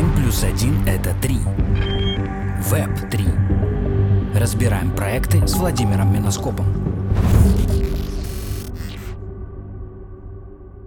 1 плюс 1 это 3. Веб 3. Разбираем проекты с Владимиром Миноскопом.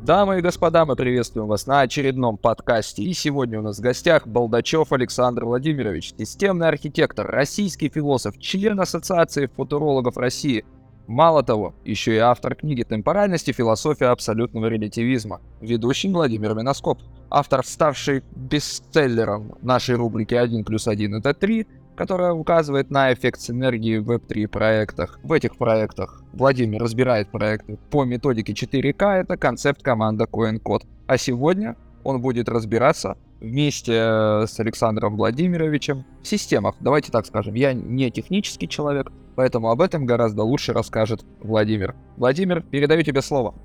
Дамы и господа, мы приветствуем вас на очередном подкасте. И сегодня у нас в гостях Балдачев Александр Владимирович, системный архитектор, российский философ, член Ассоциации футурологов России. Мало того, еще и автор книги «Темпоральность и философия абсолютного релятивизма», ведущий Владимир Миноскоп, автор, ставший бестселлером нашей рубрики «1 плюс 1 это 3», которая указывает на эффект синергии в Web3 проектах. В этих проектах Владимир разбирает проекты по методике 4К, это концепт команда CoinCode. А сегодня он будет разбираться вместе э, с Александром Владимировичем в системах. Давайте так скажем, я не технический человек, поэтому об этом гораздо лучше расскажет Владимир. Владимир, передаю тебе слово.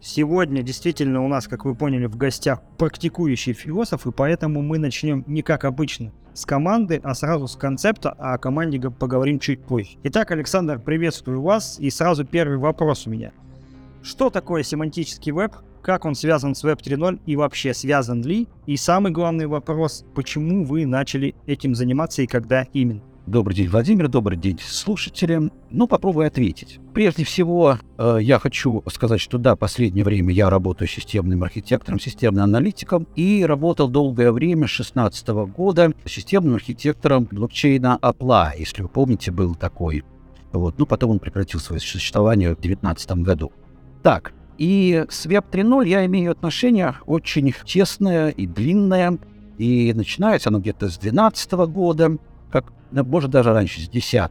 Сегодня действительно у нас, как вы поняли, в гостях практикующий философ, и поэтому мы начнем не как обычно с команды, а сразу с концепта, а о команде поговорим чуть позже. Итак, Александр, приветствую вас, и сразу первый вопрос у меня. Что такое семантический веб? Как он связан с Web 3.0 и вообще связан ли? И самый главный вопрос, почему вы начали этим заниматься и когда именно? Добрый день, Владимир, добрый день слушателям. Ну, попробую ответить. Прежде всего, э, я хочу сказать, что да, последнее время я работаю системным архитектором, системным аналитиком и работал долгое время, с 2016 года, системным архитектором блокчейна Apply, если вы помните, был такой. Вот. Ну, потом он прекратил свое существование в 2019 году. Так, и с Web 3.0 я имею отношение очень тесное и длинное, и начинается оно где-то с 2012 года, как может даже раньше, с 10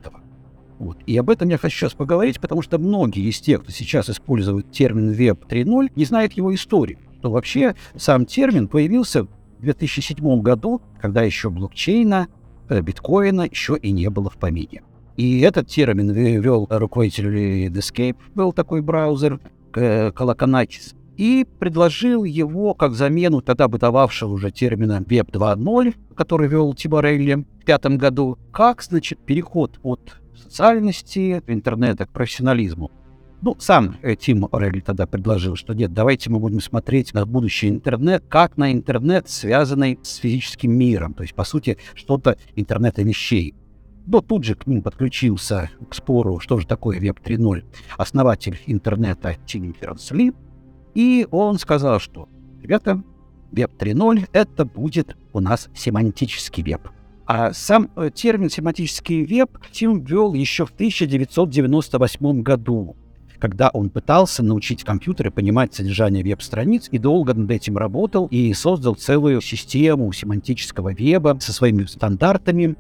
вот. И об этом я хочу сейчас поговорить, потому что многие из тех, кто сейчас использует термин Web 3.0, не знают его историю. То вообще сам термин появился в 2007 году, когда еще блокчейна, э, биткоина еще и не было в помине. И этот термин ввел руководитель Netscape, был такой браузер, Колоконакис и предложил его как замену тогда бытовавшего уже термина Web 2.0, который вел Тиборелли в пятом году, как, значит, переход от социальности интернета к профессионализму. Ну, сам э, Тим Орелли тогда предложил, что нет, давайте мы будем смотреть на будущий интернет, как на интернет, связанный с физическим миром, то есть, по сути, что-то интернета вещей. Но тут же к ним подключился к спору, что же такое Web 3.0, основатель интернета Тим Фернс-Ли, и он сказал, что, ребята, веб 3.0 это будет у нас семантический веб. А сам э, термин семантический веб Тим ввел еще в 1998 году, когда он пытался научить компьютеры понимать содержание веб-страниц и долго над этим работал и создал целую систему семантического веба со своими стандартами.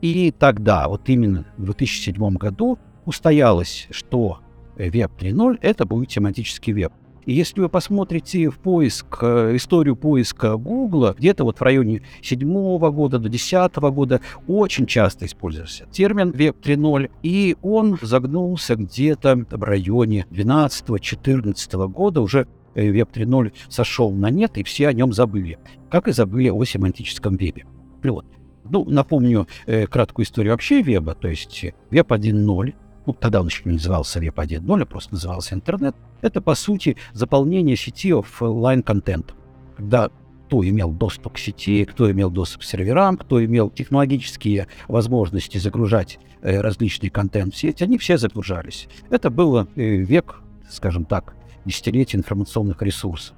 И тогда, вот именно в 2007 году, устоялось, что веб 3.0 это будет семантический веб. И если вы посмотрите в поиск, э, историю поиска Гугла, где-то вот в районе 7 года до 10 года очень часто использовался термин Web 3.0, и он загнулся где-то в районе 12-14 года, уже э, 3.0 сошел на нет, и все о нем забыли, как и забыли о семантическом вебе. Вот. Ну, напомню э, краткую историю вообще веба, то есть Web 1.0 ну, тогда он еще не назывался Web 1.0, а просто назывался интернет, это, по сути, заполнение сети офлайн-контентом. Когда кто имел доступ к сети, кто имел доступ к серверам, кто имел технологические возможности загружать э, различный контент в сеть, они все загружались. Это был э, век, скажем так, десятилетия информационных ресурсов.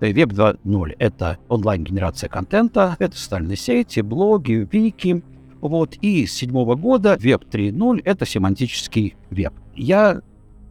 Веб 2.0 — это онлайн-генерация контента, это социальные сети, блоги, вики, вот, и с седьмого года веб 3.0 — это семантический веб. Я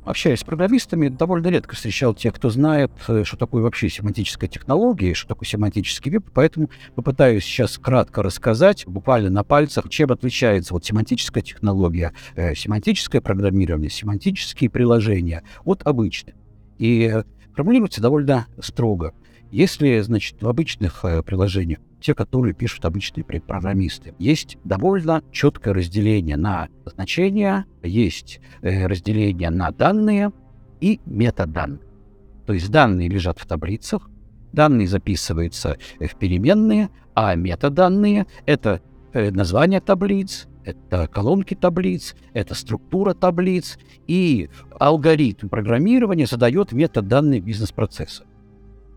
общаясь с программистами, довольно редко встречал тех, кто знает, э, что такое вообще семантическая технология, что такое семантический веб, поэтому попытаюсь сейчас кратко рассказать, буквально на пальцах, чем отличается вот семантическая технология, э, семантическое программирование, семантические приложения от обычных. И формулируется довольно строго. Если, значит, в обычных э, приложениях те, которые пишут обычные программисты. Есть довольно четкое разделение на значения, есть э, разделение на данные и метаданные. То есть данные лежат в таблицах, данные записываются в переменные, а метаданные — это э, название таблиц, это колонки таблиц, это структура таблиц, и алгоритм программирования задает метаданные бизнес-процесса.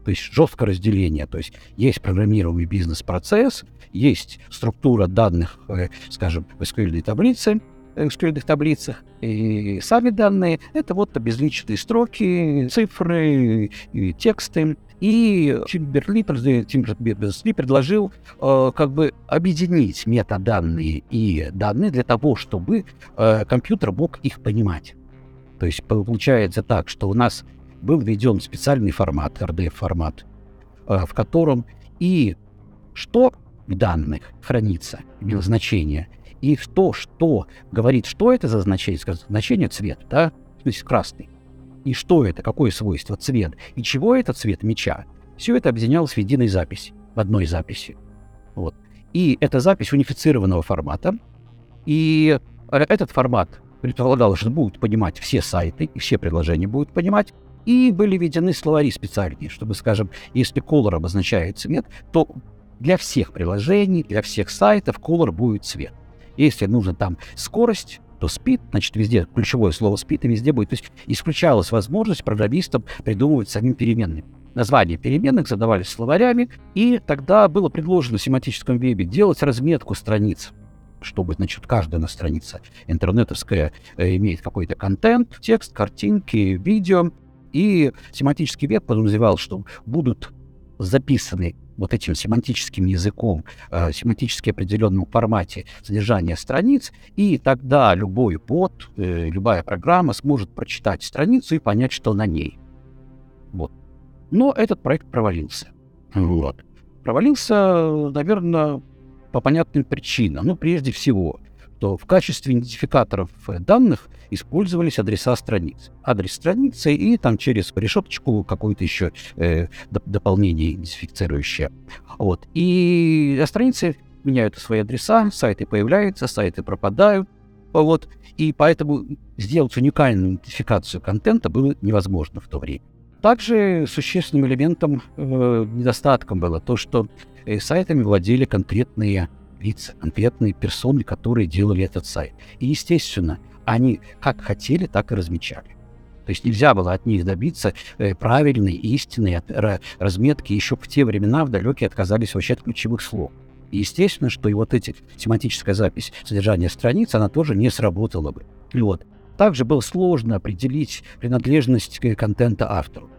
То есть жесткое разделение. То есть есть программируемый бизнес-процесс, есть структура данных, э, скажем, в SQL таблице, в SQL таблицах, и сами данные — это вот обезличенные строки, цифры, и тексты. И Чимберли предложил э, как бы объединить метаданные и данные для того, чтобы э, компьютер мог их понимать. То есть получается так, что у нас был введен специальный формат, RDF-формат, э, в котором и что в данных хранится, имело значение, и то, что говорит, что это за значение, значение цвет, да, то есть красный, и что это, какое свойство, цвет, и чего это цвет меча. Все это объединялось в единой записи, в одной записи. Вот. И эта запись унифицированного формата. И этот формат предполагал, что будут понимать все сайты, и все предложения будут понимать. И были введены словари специальные, чтобы, скажем, если color обозначает цвет, то для всех приложений, для всех сайтов color будет цвет. Если нужно там скорость, то speed, значит, везде ключевое слово speed, и везде будет. То есть исключалась возможность программистам придумывать самим переменные. Названия переменных задавались словарями, и тогда было предложено в семантическом вебе делать разметку страниц чтобы, значит, каждая на странице интернетовская э, имеет какой-то контент, текст, картинки, видео. И семантический веб подразумевал, что будут записаны вот этим семантическим языком, э, семантически определенном формате содержания страниц, и тогда любой бот, э, любая программа сможет прочитать страницу и понять, что на ней. Вот. Но этот проект провалился. Вот. Провалился, наверное, по понятным причинам. Ну, прежде всего, что в качестве идентификаторов данных использовались адреса страниц. Адрес страницы и там через решеточку какое-то еще э, доп- дополнение идентифицирующее. Вот. И страницы меняют свои адреса, сайты появляются, сайты пропадают. Вот. И поэтому сделать уникальную идентификацию контента было невозможно в то время. Также существенным элементом, э, недостатком было то, что э, сайтами владели конкретные лица, конкретные персоны, которые делали этот сайт. И, естественно, они как хотели, так и размечали. То есть нельзя было от них добиться э, правильной, истинной разметки. Еще в те времена в далекие отказались вообще от ключевых слов. И естественно, что и вот эти тематическая запись содержания страниц, она тоже не сработала бы. Вот. Также было сложно определить принадлежность контента автору.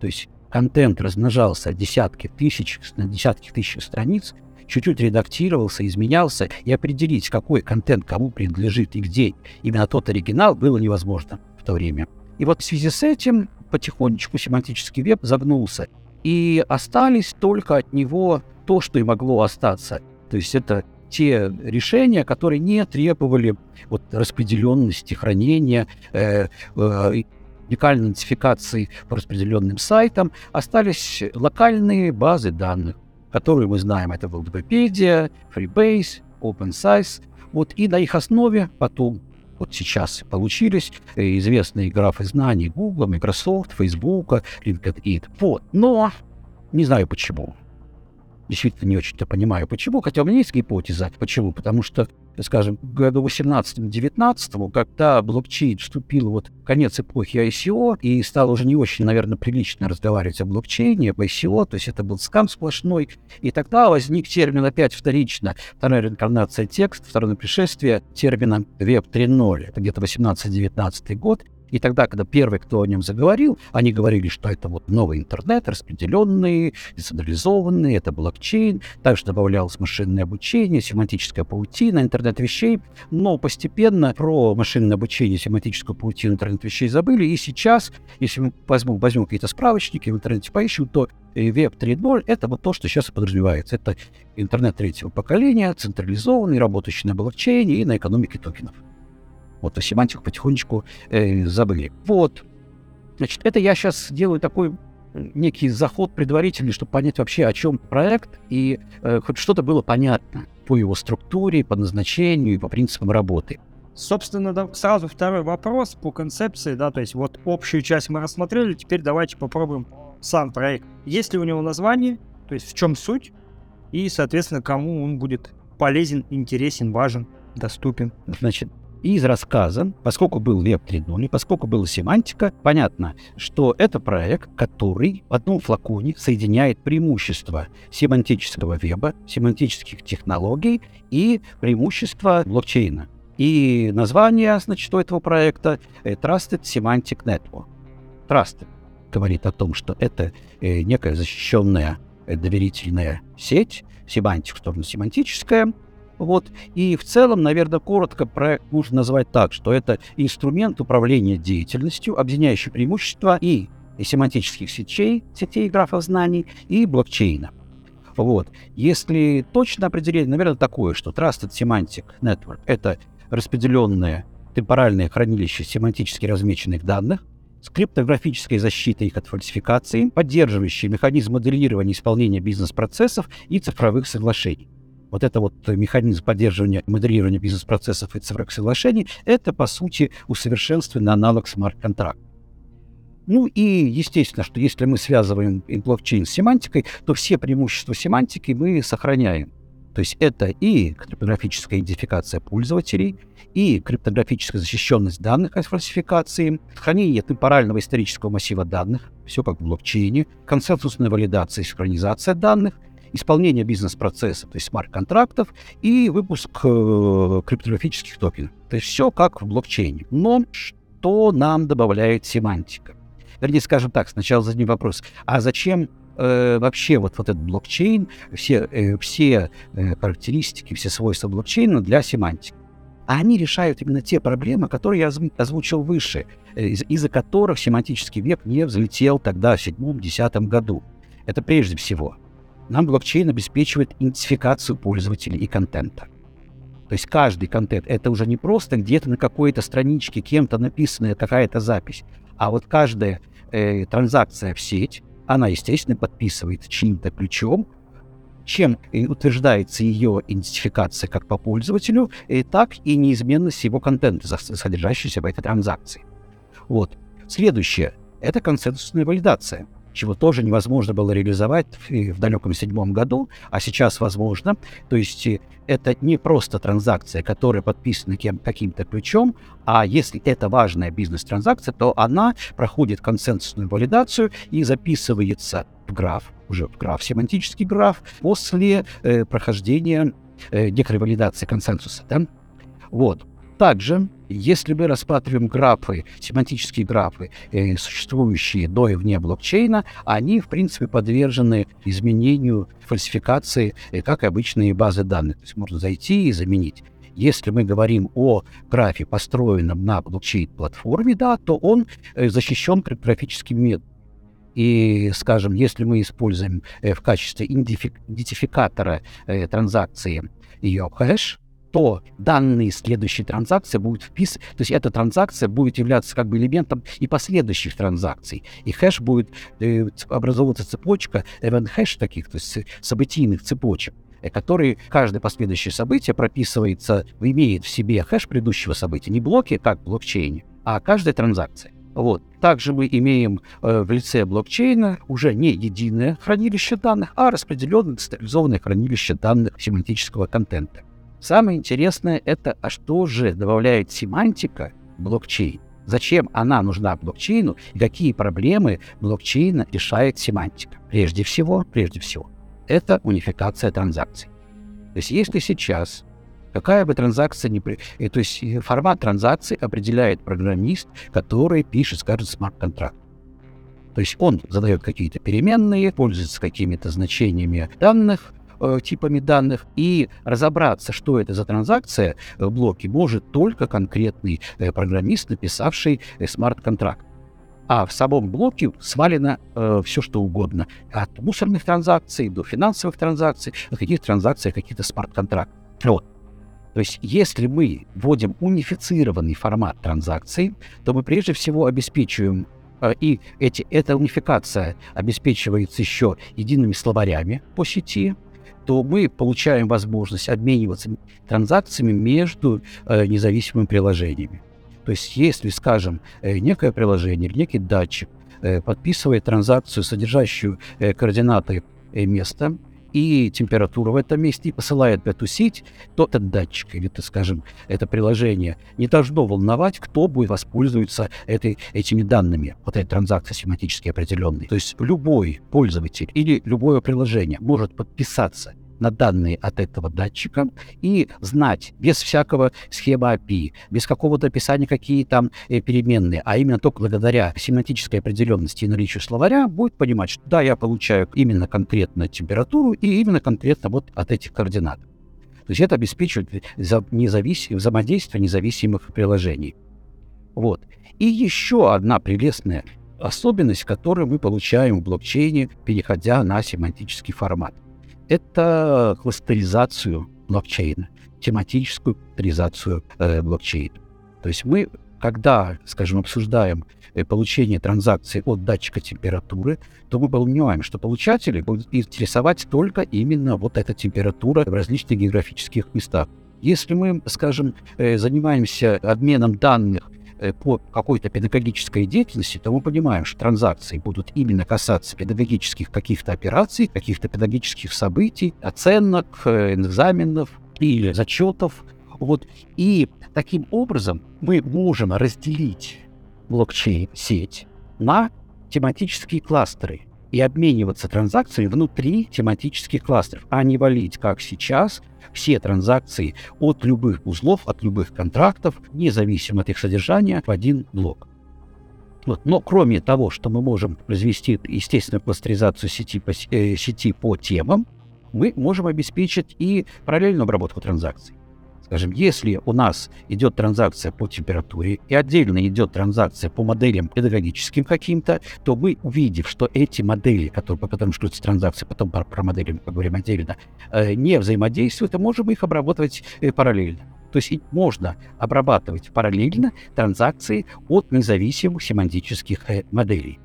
То есть контент размножался десятки тысяч, на десятки тысяч страниц, чуть-чуть редактировался, изменялся, и определить, какой контент кому принадлежит и где именно тот оригинал, было невозможно в то время. И вот в связи с этим потихонечку семантический веб загнулся, и остались только от него то, что и могло остаться. То есть это те решения, которые не требовали вот, распределенности хранения, э, э, уникальной идентификации по распределенным сайтам, остались локальные базы данных которые мы знаем, это Wikipedia, Freebase, OpenSize. Вот и на их основе потом, вот сейчас получились э, известные графы знаний Google, Microsoft, Facebook, LinkedIn. Вот. Но не знаю почему действительно не очень-то понимаю, почему, хотя у меня есть гипотеза, почему, потому что, скажем, в году 18-19, когда блокчейн вступил вот в конец эпохи ICO и стало уже не очень, наверное, прилично разговаривать о блокчейне, об ICO, то есть это был скам сплошной, и тогда возник термин опять вторично, вторая реинкарнация текст, второе пришествие термина Web 3.0, это где-то 18-19 год, и тогда, когда первый, кто о нем заговорил, они говорили, что это вот новый интернет, распределенный, децентрализованный, это блокчейн. Также добавлялось машинное обучение, семантическая паутина, интернет вещей. Но постепенно про машинное обучение, семантическую паутину, интернет вещей забыли. И сейчас, если мы возьмем, возьмем какие-то справочники, в интернете поищем, то Web 3.0 — это вот то, что сейчас и подразумевается. Это интернет третьего поколения, централизованный, работающий на блокчейне и на экономике токенов. Вот, то семантику потихонечку э, забыли. Вот. Значит, это я сейчас делаю такой некий заход предварительный, чтобы понять вообще, о чем проект, и э, хоть что-то было понятно по его структуре, по назначению и по принципам работы. Собственно, да, сразу второй вопрос по концепции, да, то есть вот общую часть мы рассмотрели, теперь давайте попробуем сам проект. Есть ли у него название, то есть в чем суть, и, соответственно, кому он будет полезен, интересен, важен, доступен. Значит, Из рассказа, поскольку был Web 3.0 и поскольку была семантика, понятно, что это проект, который в одном флаконе соединяет преимущества семантического веба, семантических технологий и преимущества блокчейна. И название, значит, у этого проекта Trusted Semantic Network. Trusted говорит о том, что это э, некая защищенная э, доверительная сеть, семантик, в сторону семантическая, вот. И в целом, наверное, коротко проект можно назвать так, что это инструмент управления деятельностью, объединяющий преимущества и, и семантических сетей, сетей графов знаний, и блокчейна. Вот. Если точно определение, наверное, такое, что Trusted Semantic Network — это распределенное темпоральное хранилище семантически размеченных данных, с криптографической защитой их от фальсификации, поддерживающий механизм моделирования исполнения бизнес-процессов и цифровых соглашений. Вот это вот механизм поддерживания моделирования бизнес-процессов и цифровых соглашений, это, по сути, усовершенствованный аналог смарт-контракта. Ну и естественно, что если мы связываем блокчейн с семантикой, то все преимущества семантики мы сохраняем. То есть это и криптографическая идентификация пользователей, и криптографическая защищенность данных от фальсификации, хранение темпорального исторического массива данных, все как в блокчейне, консенсусная валидация и синхронизация данных, исполнение бизнес-процессов, то есть смарт-контрактов, и выпуск э, криптографических токенов. То есть все как в блокчейне. Но что нам добавляет семантика? Вернее, скажем так, сначала зададим вопрос, а зачем э, вообще вот, вот этот блокчейн, все, э, все э, характеристики, все свойства блокчейна для семантики. А они решают именно те проблемы, которые я озвучил выше, э, из- из-за которых семантический век не взлетел тогда, в седьмом-десятом году. Это прежде всего. Нам блокчейн обеспечивает идентификацию пользователей и контента. То есть каждый контент — это уже не просто где-то на какой-то страничке кем-то написанная какая-то запись, а вот каждая э, транзакция в сеть, она, естественно, подписывает чьим-то ключом, чем утверждается ее идентификация как по пользователю, и так и неизменность его контента, содержащегося в этой транзакции. Вот. Следующее — это консенсусная валидация — чего тоже невозможно было реализовать в, далеком седьмом году, а сейчас возможно. То есть э, это не просто транзакция, которая подписана кем, каким-то ключом, а если это важная бизнес-транзакция, то она проходит консенсусную валидацию и записывается в граф, уже в граф, семантический граф, после э, прохождения э, некоторой валидации консенсуса. Да? Вот. Также, если мы рассматриваем графы, семантические графы, э, существующие до и вне блокчейна, они, в принципе, подвержены изменению, фальсификации, э, как обычные базы данных. То есть можно зайти и заменить. Если мы говорим о графе, построенном на блокчейн-платформе, да, то он э, защищен криптографическим методом. И, скажем, если мы используем э, в качестве идентификатора э, транзакции ее хэш, то данные следующей транзакции будут вписаны, то есть эта транзакция будет являться как бы элементом и последующих транзакций. И хэш будет э, образовываться цепочка event хэш таких, то есть событийных цепочек э, который каждое последующее событие прописывается, имеет в себе хэш предыдущего события, не блоки, как в блокчейне, а каждая транзакция. Вот. Также мы имеем э, в лице блокчейна уже не единое хранилище данных, а распределенное децентрализованное хранилище данных семантического контента. Самое интересное это, а что же добавляет семантика блокчейн? Зачем она нужна блокчейну и какие проблемы блокчейна решает семантика? Прежде всего, прежде всего, это унификация транзакций. То есть если сейчас какая бы транзакция ни... При... Э, то есть э, формат транзакции определяет программист, который пишет, скажем, смарт-контракт. То есть он задает какие-то переменные, пользуется какими-то значениями данных, э, типами данных, и разобраться, что это за транзакция в блоке, может только конкретный э, программист, написавший э, смарт-контракт. А в самом блоке свалено э, все, что угодно. От мусорных транзакций до финансовых транзакций, до каких транзакций, каких-то смарт-контрактов. Вот. То есть, если мы вводим унифицированный формат транзакций, то мы прежде всего обеспечиваем э, и эти, эта унификация обеспечивается еще едиными словарями по сети, то мы получаем возможность обмениваться транзакциями между э, независимыми приложениями. То есть, если, скажем, э, некое приложение или некий датчик э, подписывает транзакцию, содержащую э, координаты э, места, и температуру в этом месте, и посылает в эту сеть, то этот датчик или, так скажем, это приложение не должно волновать, кто будет воспользоваться этой, этими данными, вот этой транзакции семантически определенной. То есть любой пользователь или любое приложение может подписаться на данные от этого датчика и знать без всякого схемы API, без какого-то описания, какие там э, переменные, а именно только благодаря семантической определенности и наличию словаря будет понимать, что да, я получаю именно конкретно температуру и именно конкретно вот от этих координат. То есть это обеспечивает независ... взаимодействие независимых приложений. Вот. И еще одна прелестная особенность, которую мы получаем в блокчейне, переходя на семантический формат это кластеризацию блокчейна, тематическую кластеризацию э, блокчейна. То есть мы, когда, скажем, обсуждаем э, получение транзакции от датчика температуры, то мы понимаем, что получатели будут интересовать только именно вот эта температура в различных географических местах. Если мы, скажем, э, занимаемся обменом данных по какой-то педагогической деятельности, то мы понимаем, что транзакции будут именно касаться педагогических каких-то операций, каких-то педагогических событий, оценок, э, экзаменов или зачетов. Вот. И таким образом мы можем разделить блокчейн-сеть на тематические кластеры и обмениваться транзакциями внутри тематических кластеров, а не валить, как сейчас, все транзакции от любых узлов, от любых контрактов, независимо от их содержания, в один блок. Вот. Но кроме того, что мы можем произвести естественную кластеризацию сети по, э, сети по темам, мы можем обеспечить и параллельную обработку транзакций. Скажем, если у нас идет транзакция по температуре и отдельно идет транзакция по моделям педагогическим каким-то, то мы, увидев, что эти модели, которые, по которым шкрутся транзакции, потом про, про модели мы поговорим отдельно, э, не взаимодействуют, то можем их обрабатывать э, параллельно. То есть можно обрабатывать параллельно транзакции от независимых семантических э, моделей.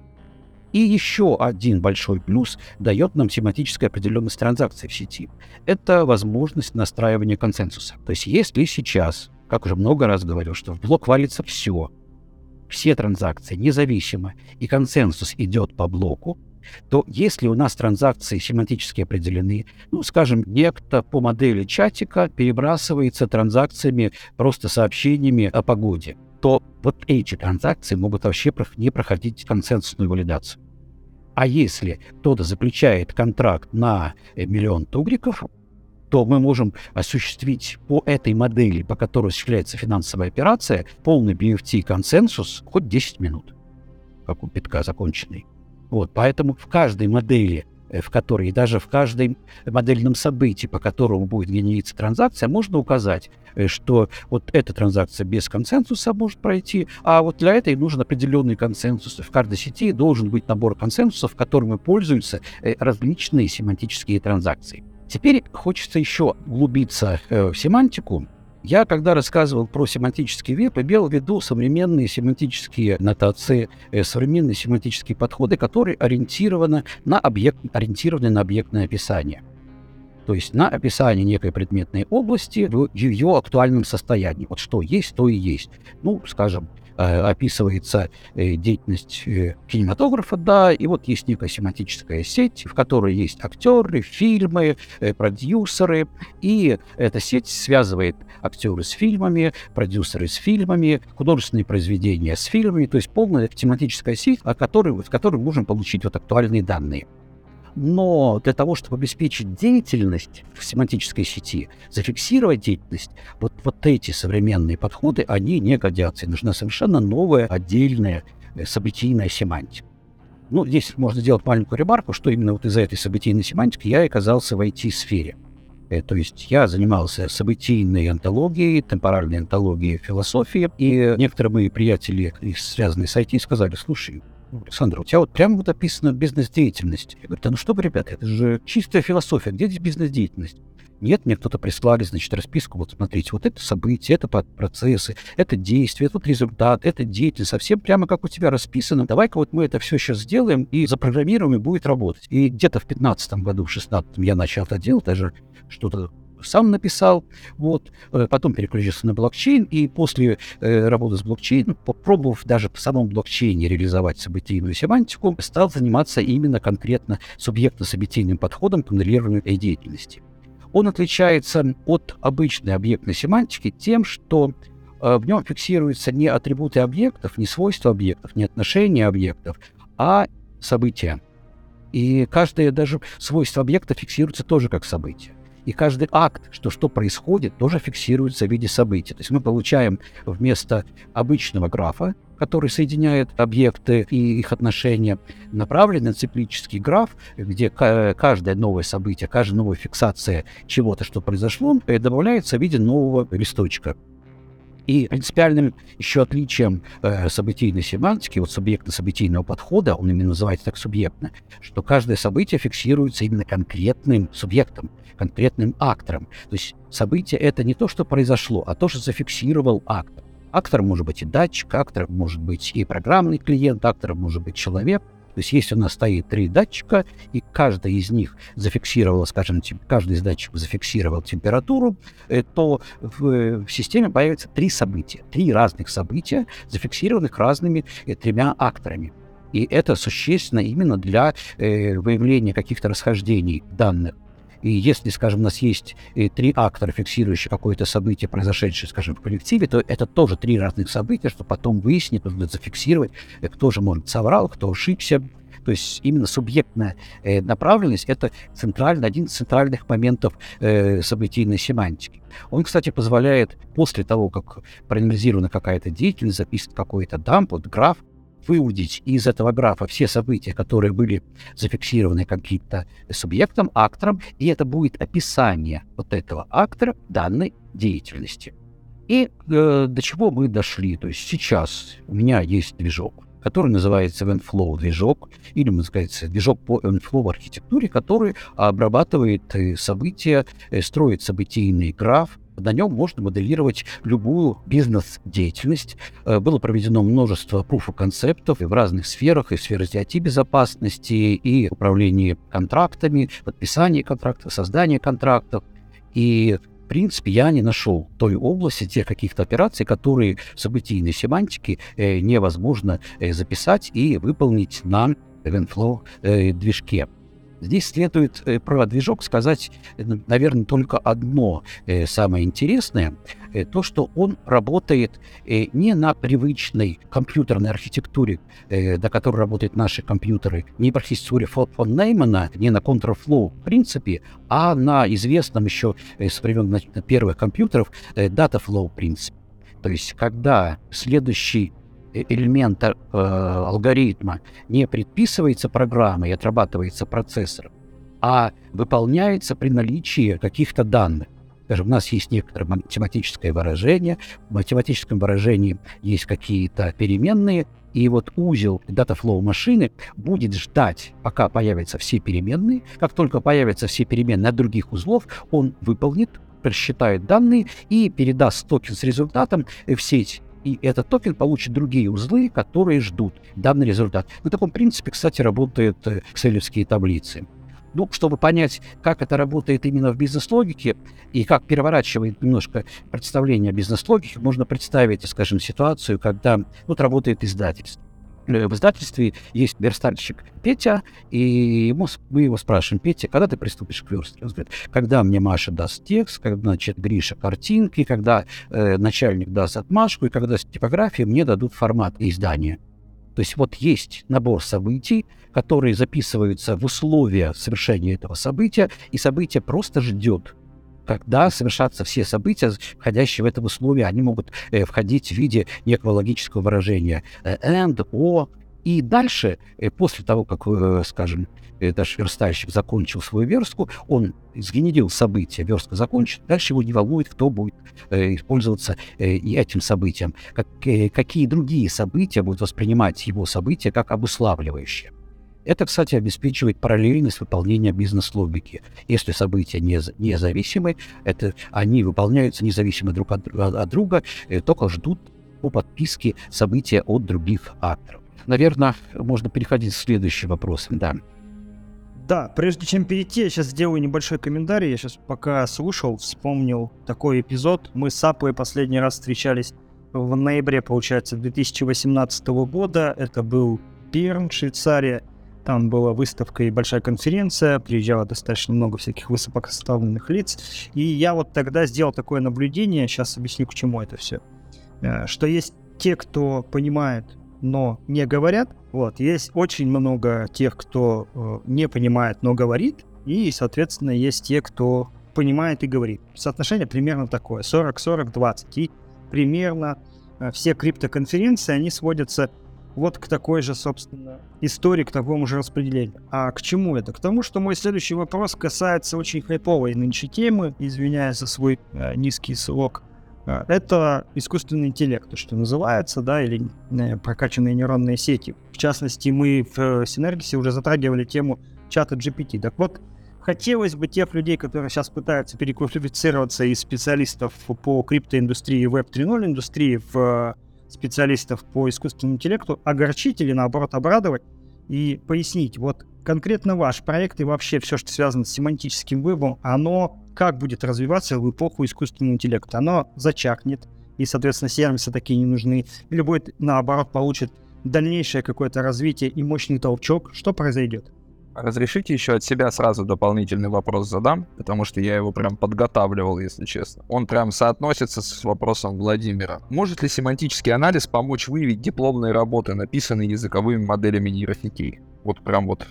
И еще один большой плюс дает нам семантическая определенность транзакций в сети. Это возможность настраивания консенсуса. То есть если сейчас, как уже много раз говорил, что в блок валится все, все транзакции независимо, и консенсус идет по блоку, то если у нас транзакции семантически определены, ну, скажем, некто по модели чатика перебрасывается транзакциями, просто сообщениями о погоде, то вот эти транзакции могут вообще не проходить консенсусную валидацию. А если кто-то заключает контракт на э, миллион тугриков, то мы можем осуществить по этой модели, по которой осуществляется финансовая операция, полный BFT консенсус хоть 10 минут, как у Питка законченный. Вот, поэтому в каждой модели в которой даже в каждом модельном событии, по которому будет генериться транзакция, можно указать, э, что вот эта транзакция без консенсуса может пройти, а вот для этой нужен определенный консенсус. В каждой сети должен быть набор консенсусов, которыми пользуются э, различные семантические транзакции. Теперь хочется еще углубиться в семантику я, когда рассказывал про семантический веб, имел в виду современные семантические нотации, э, современные семантические подходы, которые ориентированы на, объект, ориентированы на объектное описание. То есть на описание некой предметной области в ее актуальном состоянии. Вот что есть, то и есть. Ну, скажем, описывается э, деятельность э, кинематографа, да, и вот есть некая семантическая сеть, в которой есть актеры, фильмы, продюсеры, и эта сеть связывает актеры с фильмами, продюсеры с фильмами, художественные произведения с фильмами, то есть полная тематическая сеть, о которой, в которой можем получить вот актуальные данные. Но для того, чтобы обеспечить деятельность в семантической сети, зафиксировать деятельность, вот, вот эти современные подходы, они не годятся. нужна совершенно новая, отдельная э, событийная семантика. Ну, здесь можно сделать маленькую ремарку, что именно вот из-за этой событийной семантики я оказался в IT-сфере. Э, то есть я занимался событийной антологией, темпоральной антологией философии, и некоторые мои приятели, связанные с IT, сказали, слушай, Александр, у тебя вот прямо вот описана бизнес-деятельность. Я говорю, да ну что вы, ребята, это же чистая философия, где здесь бизнес-деятельность? Нет, мне кто-то прислали, значит, расписку, вот смотрите, вот это события, это процессы, это действия, это результат, это деятельность, совсем прямо как у тебя расписано. Давай-ка вот мы это все сейчас сделаем и запрограммируем, и будет работать. И где-то в 15 году, в 16 я начал это делать, даже что-то сам написал, вот, э, потом переключился на блокчейн, и после э, работы с блокчейном, попробовав даже в самом блокчейне реализовать событийную семантику, стал заниматься именно конкретно субъектно-событийным подходом к моделированию деятельности. Он отличается от обычной объектной семантики тем, что э, в нем фиксируются не атрибуты объектов, не свойства объектов, не отношения объектов, а события. И каждое даже свойство объекта фиксируется тоже как событие. И каждый акт, что что происходит, тоже фиксируется в виде события. То есть мы получаем вместо обычного графа, который соединяет объекты и их отношения, направленный циклический граф, где каждое новое событие, каждая новая фиксация чего-то, что произошло, добавляется в виде нового листочка. И принципиальным еще отличием э, событийной семантики, вот субъектно-событийного подхода, он именно называется так субъектно, что каждое событие фиксируется именно конкретным субъектом, конкретным актором. То есть событие это не то, что произошло, а то, что зафиксировал актор. Актор может быть и датчик, актор может быть и программный клиент, актор может быть человек – то есть если у нас стоит три датчика, и каждый из них зафиксировал, скажем, каждый из датчиков зафиксировал температуру, э, то в, в системе появится три события, три разных события, зафиксированных разными э, тремя акторами. И это существенно именно для э, выявления каких-то расхождений данных и если, скажем, у нас есть э, три актора, фиксирующие какое-то событие, произошедшее, скажем, в коллективе, то это тоже три разных события, что потом выяснить, нужно зафиксировать, э, кто же, может, соврал, кто ошибся. То есть именно субъектная э, направленность — это центральный, один из центральных моментов э, событийной семантики. Он, кстати, позволяет после того, как проанализирована какая-то деятельность, записан какой-то дамп, вот граф, выудить из этого графа все события, которые были зафиксированы каким-то субъектом, актором, и это будет описание вот этого актора данной деятельности. И э, до чего мы дошли? То есть сейчас у меня есть движок, который называется Eventflow движок, или, называется, движок по Eventflow архитектуре, который обрабатывает э, события, э, строит событийный граф, на нем можно моделировать любую бизнес-деятельность. Э, было проведено множество proof концептов в разных сферах, и в сфере IT-безопасности, и управления контрактами, подписания контрактов, создания контрактов. И в принципе, я не нашел той области, тех каких-то операций, которые в событийной семантике э, невозможно э, записать и выполнить на Eventflow э, движке. Здесь следует э, про движок сказать, э, наверное, только одно э, самое интересное. То, что он работает не на привычной компьютерной архитектуре, до которой работают наши компьютеры, не по архитектуре фон Неймана, не на Counterflow в принципе, а на известном еще с времен первых компьютеров Dataflow принципе. То есть, когда следующий Э, элемента э, алгоритма не предписывается программой и отрабатывается процессором, а выполняется при наличии каких-то данных. Скажем, у нас есть некоторое математическое выражение, в математическом выражении есть какие-то переменные, и вот узел DataFlow машины будет ждать, пока появятся все переменные. Как только появятся все переменные от других узлов, он выполнит, просчитает данные и передаст токен с результатом в сеть и этот токен получит другие узлы, которые ждут данный результат. На таком принципе, кстати, работают э, экселевские таблицы. Ну, чтобы понять, как это работает именно в бизнес-логике и как переворачивает немножко представление о бизнес-логике, можно представить, скажем, ситуацию, когда вот работает издательство. Э, в издательстве есть верстальщик Петя, и ему, мы его спрашиваем, Петя, когда ты приступишь к верстке? Он говорит, когда мне Маша даст текст, когда, значит, Гриша картинки, когда э, начальник даст отмашку, и когда с типографией мне дадут формат издания. То есть вот есть набор событий, которые записываются в условия совершения этого события, и событие просто ждет когда совершатся все события, входящие в это условие, они могут э, входить в виде некого логического выражения э, and, о, и дальше, э, после того, как, э, скажем, наш верстальщик закончил свою верстку, он сгенерил событие, верстка закончена, дальше его не волнует, кто будет э, использоваться э, и этим событием, как, э, какие другие события будут воспринимать его события как обуславливающие. Это, кстати, обеспечивает параллельность выполнения бизнес-логики. Если события не, независимы, это, они выполняются независимо друг от, от друга, э, только ждут по подписке события от других акторов. Наверное, можно переходить к следующим вопросам. Да. Да, прежде чем перейти, я сейчас сделаю небольшой комментарий. Я сейчас пока слушал, вспомнил такой эпизод. Мы с Аплой последний раз встречались в ноябре, получается, 2018 года. Это был Перн, Швейцария. Там была выставка и большая конференция, приезжало достаточно много всяких высокопоставленных лиц. И я вот тогда сделал такое наблюдение, сейчас объясню, к чему это все. Э, что есть те, кто понимает но не говорят. Вот, есть очень много тех, кто э, не понимает, но говорит, и, соответственно, есть те, кто понимает и говорит. Соотношение примерно такое, 40-40-20. И примерно э, все криптоконференции, они сводятся вот к такой же, собственно, истории, к такому же распределению. А к чему это? К тому, что мой следующий вопрос касается очень хайповой нынче темы, извиняюсь за свой э, низкий срок а, это искусственный интеллект, что называется, да, или э, прокачанные нейронные сети. В частности, мы в Синергисе уже затрагивали тему чата GPT. Так вот, хотелось бы тех людей, которые сейчас пытаются переквалифицироваться из специалистов по криптоиндустрии и Web 3.0 индустрии в э, специалистов по искусственному интеллекту, огорчить или наоборот обрадовать и пояснить, вот конкретно ваш проект и вообще все, что связано с семантическим выбором, оно как будет развиваться в эпоху искусственного интеллекта. Оно зачахнет, и, соответственно, сервисы такие не нужны. Или будет, наоборот, получит дальнейшее какое-то развитие и мощный толчок. Что произойдет? Разрешите еще от себя сразу дополнительный вопрос задам, потому что я его прям подготавливал, если честно. Он прям соотносится с вопросом Владимира. Может ли семантический анализ помочь выявить дипломные работы, написанные языковыми моделями нейросетей? Вот прям вот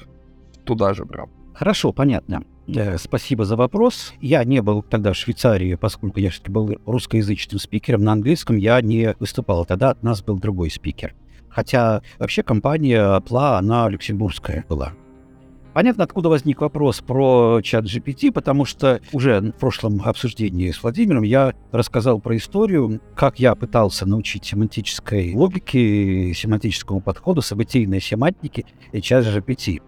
туда же прям. Хорошо, понятно. Э, спасибо за вопрос. Я не был тогда в Швейцарии, поскольку я все-таки был русскоязычным спикером. На английском я не выступал. Тогда от нас был другой спикер. Хотя вообще компания Apple, она люксембургская была. Понятно, откуда возник вопрос про чат GPT, потому что уже в прошлом обсуждении с Владимиром я рассказал про историю, как я пытался научить семантической логике, семантическому подходу, событийной семантике и чат GPT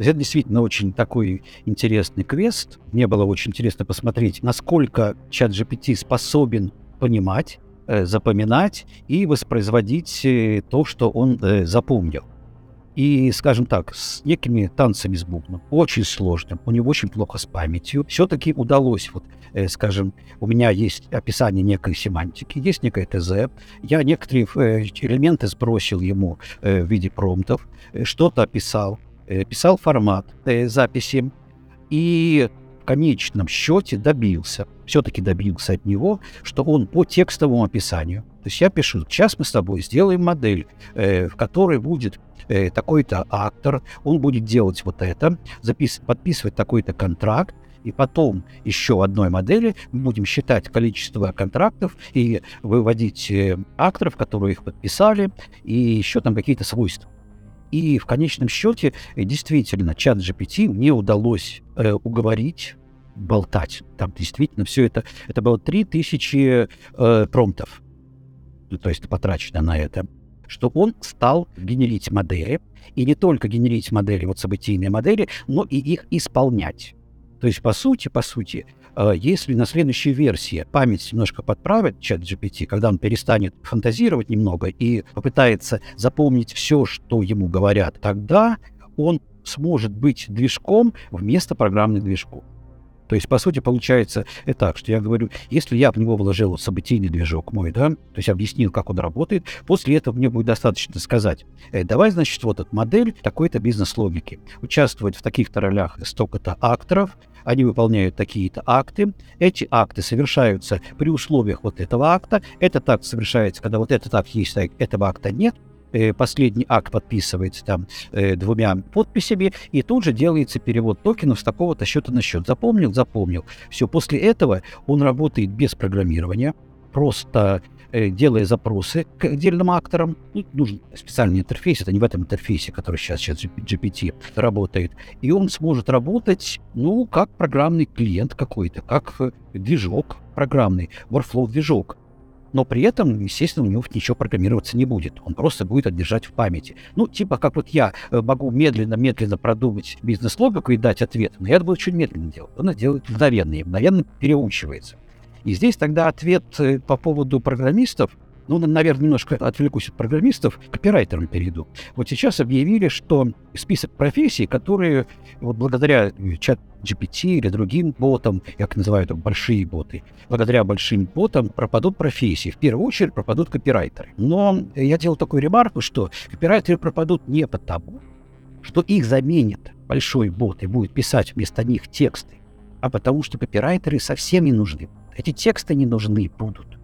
есть это действительно очень такой интересный квест. Мне было очень интересно посмотреть, насколько чат GPT способен понимать, э, запоминать и воспроизводить э, то, что он э, запомнил. И, скажем так, с некими танцами с бубном, очень сложным, у него очень плохо с памятью, все-таки удалось, вот, э, скажем, у меня есть описание некой семантики, есть некое ТЗ, я некоторые э, элементы сбросил ему э, в виде промптов, э, что-то описал, Э, писал формат э, записи. И в конечном счете добился, все-таки добился от него, что он по текстовому описанию, то есть я пишу, сейчас мы с тобой сделаем модель, э, в которой будет э, такой-то актор, он будет делать вот это, запис- подписывать такой-то контракт, и потом еще одной модели мы будем считать количество контрактов и выводить э, акторов, которые их подписали, и еще там какие-то свойства. И в конечном счете, э, действительно, чат GPT мне удалось э, уговорить болтать. Там действительно все это, это было 3000 э, промптов, ну, то есть потрачено на это, что он стал генерить модели, и не только генерить модели, вот событийные модели, но и их исполнять. То есть, по сути, по сути, э, если на следующей версии память немножко подправит чат GPT, когда он перестанет фантазировать немного и попытается запомнить все, что ему говорят, тогда он сможет быть движком вместо программных движков. То есть, по сути, получается и так, что я говорю, если я в него вложил событийный движок мой, да, то есть объяснил, как он работает, после этого мне будет достаточно сказать, э, давай, значит, вот эта модель такой-то бизнес-логики. Участвовать в таких-то ролях столько-то акторов, они выполняют такие-то акты. Эти акты совершаются при условиях вот этого акта. Этот акт совершается, когда вот этот акт есть, а этого акта нет. Э, последний акт подписывается там э, двумя подписями, и тут же делается перевод токенов с такого-то счета на счет. Запомнил? Запомнил. Все, после этого он работает без программирования, просто э, делая запросы к отдельным акторам. Ну, нужен специальный интерфейс, это не в этом интерфейсе, который сейчас, сейчас GPT работает. И он сможет работать, ну, как программный клиент какой-то, как движок программный, workflow-движок но при этом, естественно, у него ничего программироваться не будет. Он просто будет отдержать в памяти. Ну, типа, как вот я э, могу медленно-медленно продумать бизнес-логику и дать ответ, но я это буду очень медленно делать. Он это делает мгновенно и мгновенно переучивается. И здесь тогда ответ э, по поводу программистов, Ну, наверное, немножко отвлекусь от программистов, к копирайтерам перейду. Вот сейчас объявили, что список профессий, которые вот благодаря чат GPT или другим ботам, как называют большие боты, благодаря большим ботам пропадут профессии. В первую очередь пропадут копирайтеры. Но я делал такую ремарку, что копирайтеры пропадут не потому, что их заменит большой бот и будет писать вместо них тексты, а потому что копирайтеры совсем не нужны. Эти тексты не нужны будут.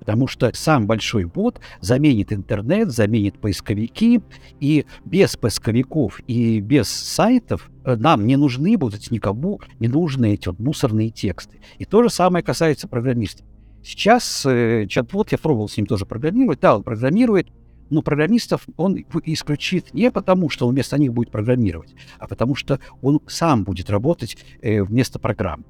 Потому что сам большой бот заменит интернет, заменит поисковики, и без поисковиков и без сайтов э, нам не нужны будут никому не нужны эти вот мусорные тексты. И то же самое касается программистов. Сейчас э, чат-бот, я пробовал с ним тоже программировать, да, он программирует, но программистов он исключит не потому, что он вместо них будет программировать, а потому что он сам будет работать э, вместо программ.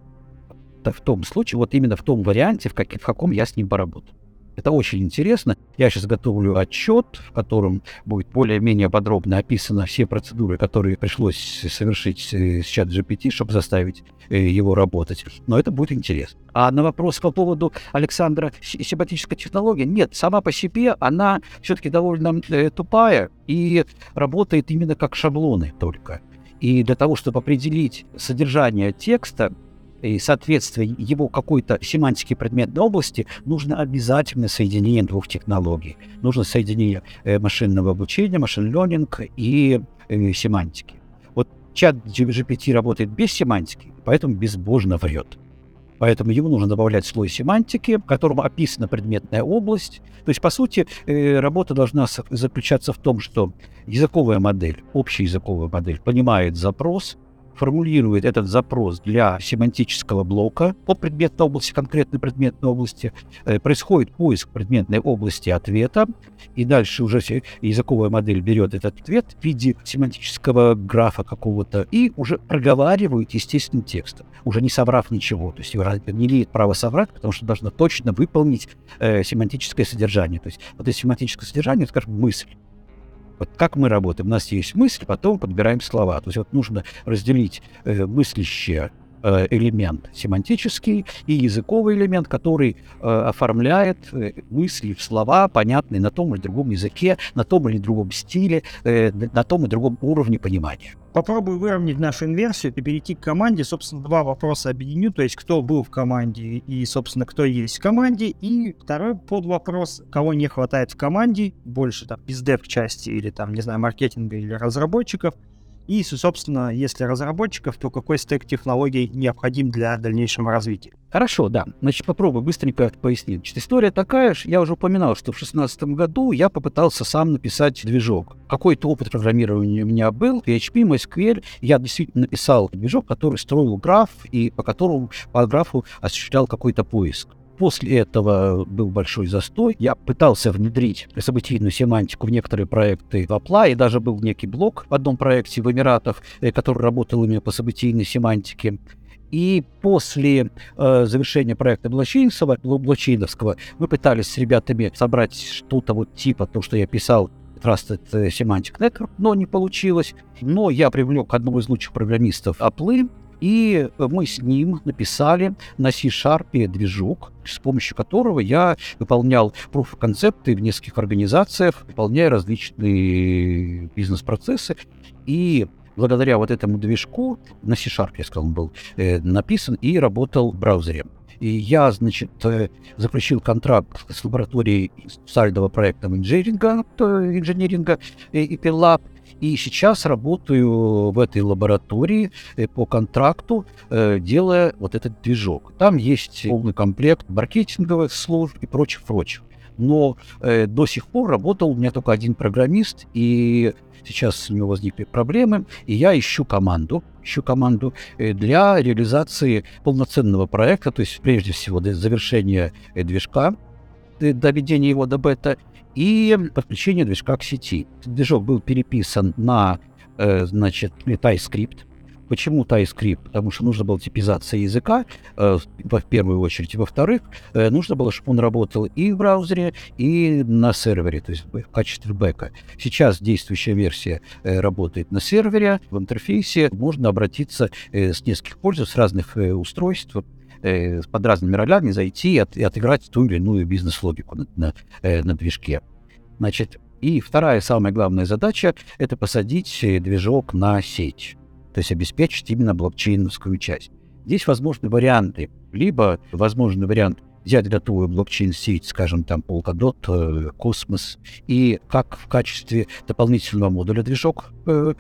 В том случае, вот именно в том варианте, в, как, в каком я с ним поработал. Это очень интересно. Я сейчас готовлю отчет, в котором будет более-менее подробно описано все процедуры, которые пришлось совершить с чат GPT, чтобы заставить э, его работать. Но это будет интересно. А на вопрос по поводу Александра семантической технологии, нет, сама по себе она все-таки довольно э, тупая и работает именно как шаблоны только. И для того, чтобы определить содержание текста, и соответствие его какой-то семантике предметной области, нужно обязательно соединение двух технологий. Нужно соединение э, машинного обучения, машин-ленинг и э, семантики. Вот чат GPT работает без семантики, поэтому безбожно врет. Поэтому ему нужно добавлять слой семантики, в котором описана предметная область. То есть, по сути, э, работа должна заключаться в том, что языковая модель, общая языковая модель понимает запрос, формулирует этот запрос для семантического блока по предметной области, конкретной предметной области, э, происходит поиск предметной области ответа, и дальше уже языковая модель берет этот ответ в виде семантического графа какого-то и уже проговаривает естественным текстом, уже не соврав ничего. То есть не имеет права соврать, потому что должна точно выполнить э, семантическое содержание. То есть вот это семантическое содержание, скажем, мысль. Вот как мы работаем? У нас есть мысль, потом подбираем слова. То есть вот нужно разделить э, мыслящее элемент семантический и языковый элемент, который э, оформляет э, мысли в слова, понятные на том или другом языке, на том или другом стиле, э, на том и другом уровне понимания. Попробую выровнять нашу инверсию и перейти к команде. Собственно, два вопроса объединю, то есть кто был в команде и, собственно, кто есть в команде. И второй под вопрос, кого не хватает в команде, больше там бездев части или там, не знаю, маркетинга или разработчиков. И, собственно, если разработчиков, то какой стек технологий необходим для дальнейшего развития? Хорошо, да. Значит, попробую быстренько пояснить. Значит, история такая. Я уже упоминал, что в 2016 году я попытался сам написать движок. Какой-то опыт программирования у меня был. PHP, MySQL. Я действительно написал движок, который строил граф и по которому по графу осуществлял какой-то поиск. После этого был большой застой. Я пытался внедрить событийную семантику в некоторые проекты в Apply, и даже был некий блок в одном проекте в Эмиратах, э, который работал именно по событийной семантике. И после э, завершения проекта блокчейновского, блокчейновского мы пытались с ребятами собрать что-то вот типа то, что я писал Trusted Semantic Network, но не получилось. Но я привлек одного из лучших программистов Apple, и мы с ним написали на C-Sharp движок, с помощью которого я выполнял proof-концепты в нескольких организациях, выполняя различные бизнес-процессы. И благодаря вот этому движку, на C-Sharp, я сказал, он был э, написан и работал в браузере. И я, значит, э, заключил контракт с лабораторией специального проекта инженеринга, инженеринга и Lab, и сейчас работаю в этой лаборатории э, по контракту, э, делая вот этот движок. Там есть полный комплект маркетинговых служб и прочих-прочих. Но э, до сих пор работал у меня только один программист, и сейчас у него возникли проблемы, и я ищу команду, ищу команду для реализации полноценного проекта, то есть прежде всего до завершения движка, доведения его до бета, и подключение движка к сети. Движок был переписан на, э, значит, TypeScript. Почему TypeScript? Потому что нужно было типизация языка, э, в первую очередь. Во-вторых, э, нужно было, чтобы он работал и в браузере, и на сервере, то есть в качестве бэка. Сейчас действующая версия э, работает на сервере, в интерфейсе можно обратиться э, с нескольких пользователей, с разных э, устройств, э, под разными ролями зайти и, от, и отыграть ту или иную бизнес-логику на, на, э, на движке. Значит, и вторая самая главная задача — это посадить э, движок на сеть, то есть обеспечить именно блокчейновскую часть. Здесь возможны варианты. Либо возможный вариант взять готовую блокчейн-сеть, скажем, там Polkadot, э, Cosmos, и как в качестве дополнительного модуля движок э,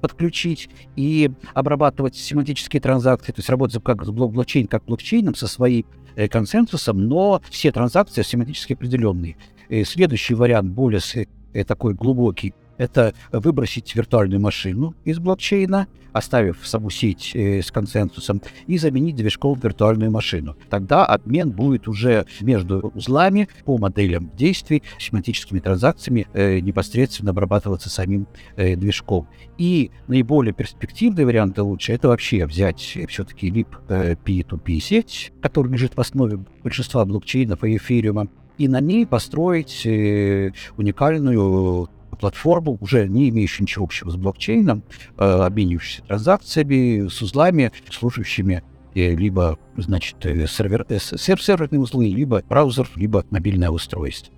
подключить и обрабатывать семантические транзакции, то есть работать как с блокчейн, как блокчейном со своим э, консенсусом, но все транзакции семантически определенные. И следующий вариант более э, такой глубокий это выбросить виртуальную машину из блокчейна, оставив саму сеть э, с консенсусом, и заменить движком виртуальную машину. Тогда обмен будет уже между узлами по моделям действий, семантическими транзакциями э, непосредственно обрабатываться самим э, движком. И наиболее перспективные варианты лучше это вообще взять все-таки лип э, P2P сеть, которая лежит в основе большинства блокчейнов и эфириума, и на ней построить э, уникальную платформу, уже не имеющую ничего общего с блокчейном, э, обменивающуюся транзакциями, с узлами, служащими э, либо, значит, э, сервер, э, серверные узлы, либо браузер, либо мобильное устройство.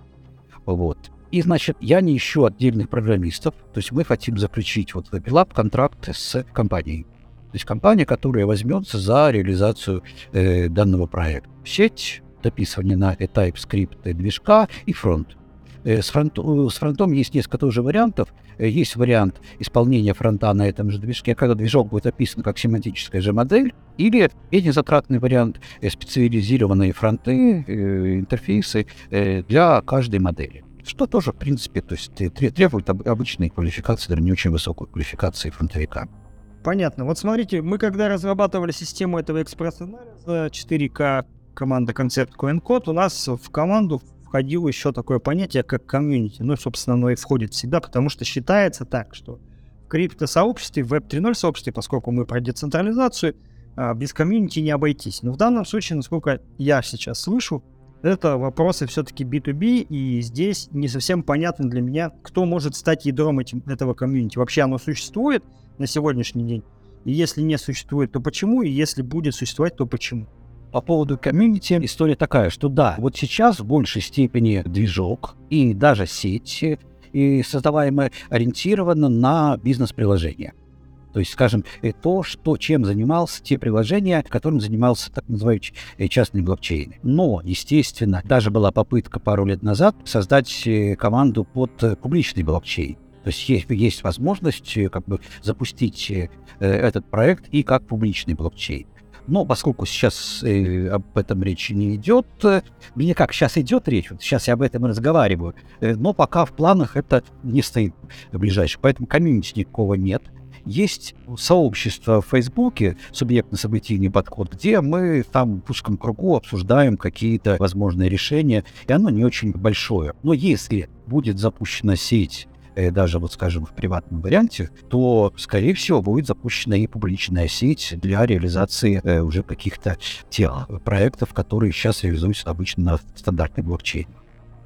Вот. И, значит, я не ищу отдельных программистов, то есть мы хотим заключить вот в Lab контракт с компанией. То есть компания, которая возьмется за реализацию э, данного проекта. Сеть, дописывание на TypeScript движка и фронт. Э, с, фронт, с фронтом есть несколько тоже вариантов. Э, есть вариант исполнения фронта на этом же движке, когда движок будет описан как семантическая же модель, или менее затратный вариант э, специализированные фронты, интерфейсы для каждой модели. Что тоже, в принципе, то есть требует обычной квалификации, даже не очень высокой квалификации фронтовика. Понятно. Вот смотрите, мы когда разрабатывали систему этого экспресс-анализа 4К команда концепт Coin, Code, у нас в команду входило еще такое понятие, как комьюнити. Ну, собственно, оно и входит всегда, потому что считается так, что в криптосообществе, в Web 3.0 сообществе, поскольку мы про децентрализацию, а, без комьюнити не обойтись. Но в данном случае, насколько я сейчас слышу, это вопросы все-таки B2B, и здесь не совсем понятно для меня, кто может стать ядром этим, этого комьюнити. Вообще оно существует на сегодняшний день? И если не существует, то почему? И если будет существовать, то почему? По поводу комьюнити история такая, что да, вот сейчас в большей степени движок и даже сеть и создаваемая ориентирована на бизнес-приложения. То есть, скажем, э, то, что, чем занимался, те приложения, которым занимался так называемый э, частный блокчейн. Но, естественно, даже была попытка пару лет назад создать э, команду под публичный блокчейн. То есть есть, есть возможность как бы запустить э, этот проект и как публичный блокчейн. Но поскольку сейчас э, об этом речи не идет, э, мне как сейчас идет речь, вот сейчас я об этом разговариваю, э, но пока в планах это не стоит в поэтому комьюнити никакого нет. Есть сообщество в Фейсбуке, субъектно-событийный подход, где мы там в узком кругу обсуждаем какие-то возможные решения, и оно не очень большое. Но если будет запущена сеть даже вот, скажем, в приватном варианте, то, скорее всего, будет запущена и публичная сеть для реализации э, уже каких-то тех проектов, которые сейчас реализуются обычно на стандартной блокчейне.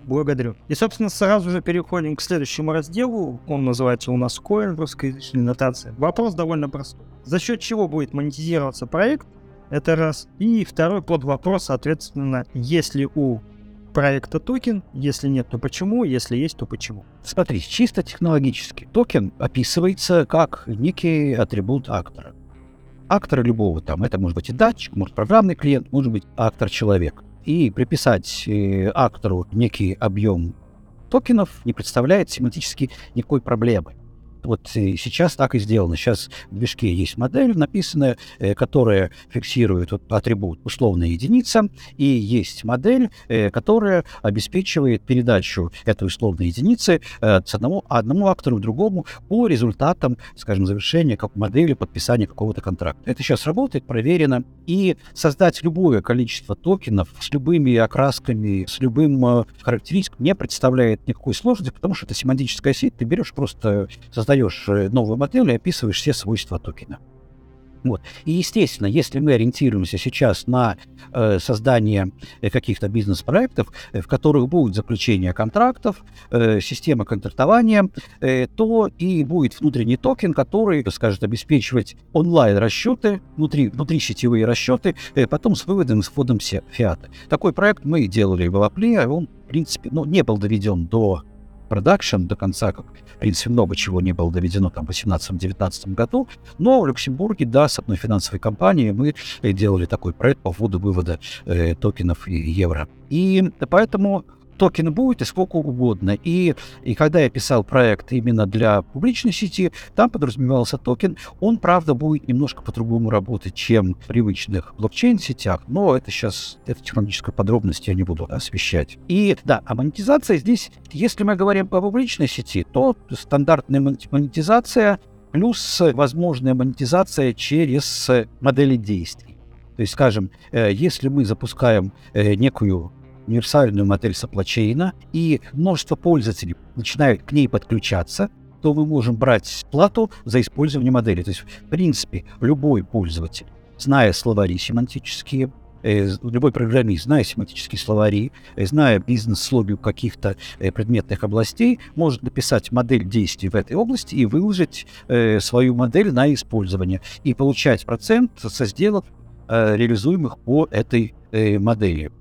Благодарю. И, собственно, сразу же переходим к следующему разделу. Он называется у нас Coin, русскоязычная нотация. Вопрос довольно простой. За счет чего будет монетизироваться проект? Это раз. И второй под вопрос, соответственно, если у проекта токен? Если нет, то почему? Если есть, то почему? Смотри, чисто технологически. Токен описывается как некий атрибут актора. Актора любого там, это может быть и датчик, может программный клиент, может быть актор человек. И приписать э, актору некий объем токенов не представляет семантически никакой проблемы. Вот сейчас так и сделано. Сейчас в движке есть модель написанная, э, которая фиксирует вот атрибут условная единица, и есть модель, э, которая обеспечивает передачу этой условной единицы э, с одному, одному актору к другому по результатам, скажем, завершения как модели, подписания какого-то контракта. Это сейчас работает, проверено. И создать любое количество токенов с любыми окрасками, с любым характеристиком не представляет никакой сложности, потому что это семантическая сеть. Ты берешь просто, создаешь создаешь э, новую модель и описываешь все свойства токена. Вот. И, естественно, если мы ориентируемся сейчас на э, создание э, каких-то бизнес-проектов, э, в которых будет заключение контрактов, э, система контрактования, э, то и будет внутренний токен, который скажет обеспечивать онлайн-расчеты, внутри, внутри сетевые расчеты, э, потом с выводом и с вводом фиата. Такой проект мы делали в Apla, он, в принципе, ну, не был доведен до production до конца, как, в принципе, много чего не было доведено там в 2018-2019 году, но в Люксембурге, да, с одной финансовой компанией мы э, делали такой проект по вводу-вывода э, токенов и евро. И поэтому токен будет и сколько угодно. И, и когда я писал проект именно для публичной сети, там подразумевался токен. Он, правда, будет немножко по-другому работать, чем в привычных блокчейн-сетях, но это сейчас, это технологическую подробность я не буду освещать. И да, а монетизация здесь, если мы говорим по публичной сети, то стандартная монетизация плюс возможная монетизация через модели действий. То есть, скажем, э, если мы запускаем э, некую универсальную модель саплачейна, и множество пользователей начинают к ней подключаться, то мы можем брать плату за использование модели. То есть, в принципе, любой пользователь, зная словари семантические, э, любой программист, зная семантические словари, э, зная бизнес-логику каких-то э, предметных областей, может написать модель действий в этой области и выложить свою модель на использование и получать процент со сделок, реализуемых по этой модели.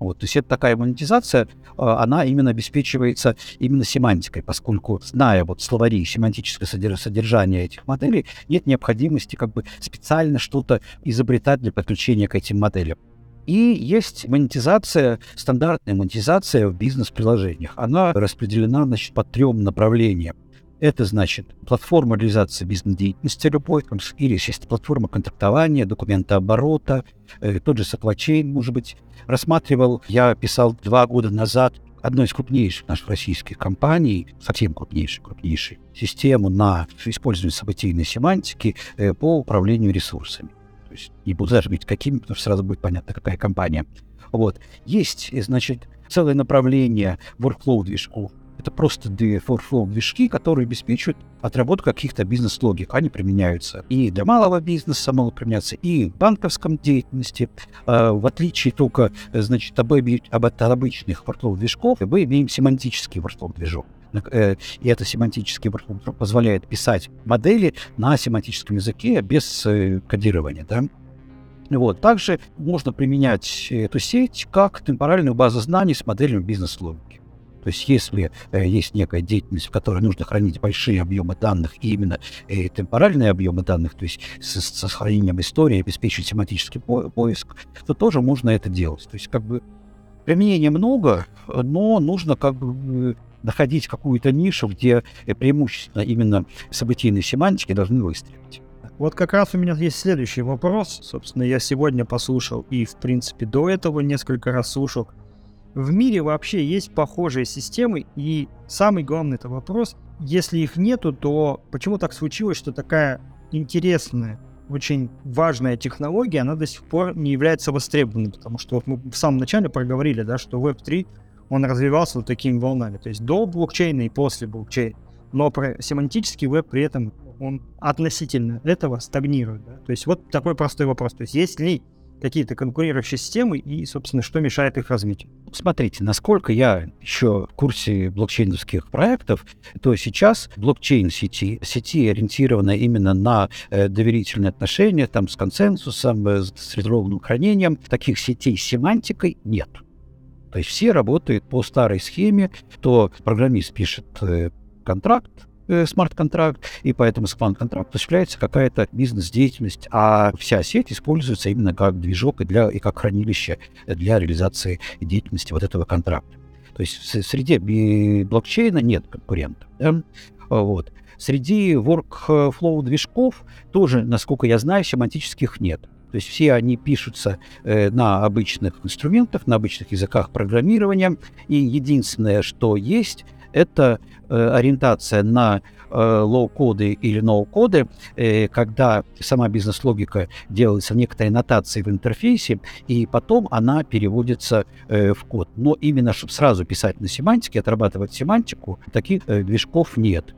Вот, то есть это такая монетизация, а, она именно обеспечивается именно семантикой, поскольку, зная вот словари семантическое содержание этих моделей, нет необходимости как бы специально что-то изобретать для подключения к этим моделям. И есть монетизация, стандартная монетизация в бизнес-приложениях. Она распределена значит, по трем направлениям. Это значит платформа реализации бизнес-деятельности любой, или есть платформа контрактования, документооборота, э, тот же supply может быть. Рассматривал, я писал два года назад одной из крупнейших наших российских компаний, совсем крупнейшей, крупнейшей, систему на использование событийной семантики э, по управлению ресурсами. То есть не буду даже говорить какими, потому что сразу будет понятно, какая компания. Вот. Есть, значит, целое направление workflow движков, это просто DFR движки, которые обеспечивают отработку каких-то бизнес-логик. Они применяются и для малого бизнеса могут применяться, и в банковском деятельности. А, в отличие только, значит, об, об, от обычных workflow движков, мы имеем семантический workflow движок. Э, и это семантический workflow позволяет писать модели на семантическом языке без э, кодирования. Да? Вот. Также можно применять эту сеть как темпоральную базу знаний с моделью бизнес-логики. То есть если э, есть некая деятельность, в которой нужно хранить большие объемы данных, и именно э, темпоральные объемы данных, то есть с, с сохранением истории, обеспечить семантический по поиск, то тоже можно это делать. То есть как бы применения много, но нужно как бы находить какую-то нишу, где преимущественно именно событийные семантики должны выстрелить. Вот как раз у меня есть следующий вопрос. Собственно, я сегодня послушал и, в принципе, до этого несколько раз слушал в мире вообще есть похожие системы, и самый главный это вопрос, если их нету, то почему так случилось, что такая интересная, очень важная технология, она до сих пор не является востребованной, потому что вот мы в самом начале проговорили, да, что Web3, он развивался вот такими волнами, то есть до блокчейна и после блокчейна, но про семантический веб при этом он относительно этого стагнирует. Да? То есть вот такой простой вопрос. То есть есть ли какие-то конкурирующие системы и, собственно, что мешает их развитию. Смотрите, насколько я еще в курсе блокчейновских проектов, то сейчас блокчейн сети, сети ориентированы именно на э, доверительные отношения, там с консенсусом, э, с резервованным хранением. Таких сетей с семантикой нет. То есть все работают по старой схеме, то программист пишет э, контракт, смарт-контракт, и поэтому смарт-контракт осуществляется какая-то бизнес-деятельность, а вся сеть используется именно как движок и, для, и как хранилище для реализации деятельности вот этого контракта. То есть в среде блокчейна нет конкурентов. Да? Вот. Среди workflow движков тоже, насколько я знаю, семантических нет. То есть все они пишутся э, на обычных инструментах, на обычных языках программирования. И единственное, что есть, это э, ориентация на э, лоу-коды или ноу-коды, э, когда сама бизнес-логика делается некоторой нотацией в интерфейсе, и потом она переводится э, в код. Но именно, чтобы сразу писать на семантике, отрабатывать семантику, таких э, движков нет.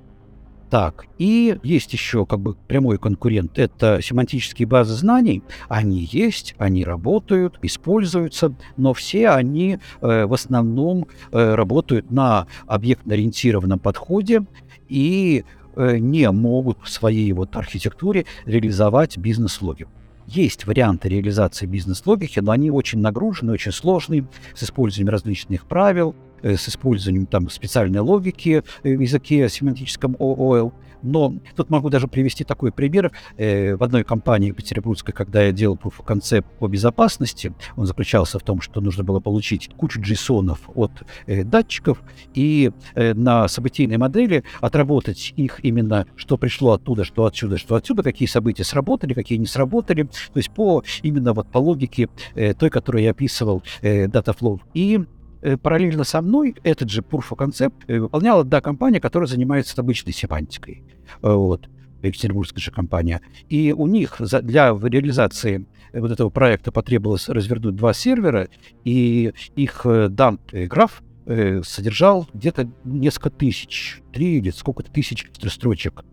Так, и есть еще как бы прямой конкурент, это семантические базы знаний. Они есть, они работают, используются, но все они э, в основном э, работают на объектно-ориентированном подходе и э, не могут в своей вот архитектуре реализовать бизнес-логику. Есть варианты реализации бизнес-логики, но они очень нагружены, очень сложные, с использованием различных правил, с использованием там специальной логики э, в языке семантическом OOL. Но тут могу даже привести такой пример. Э, в одной компании петербургской, когда я делал proof of concept по безопасности, он заключался в том, что нужно было получить кучу JSON от э, датчиков и э, на событийной модели отработать их именно, что пришло оттуда, что отсюда, что отсюда, какие события сработали, какие не сработали. То есть по именно вот по логике той, которую я описывал, Dataflow. И Э, параллельно со мной этот же Purfo концепт э, выполняла да, компания, которая занимается обычной семантикой. Э, вот. Екатеринбургская же компания. И у них за, для реализации вот этого проекта потребовалось развернуть два сервера, и их дан граф содержал где-то несколько тысяч, три или сколько-то тысяч строчек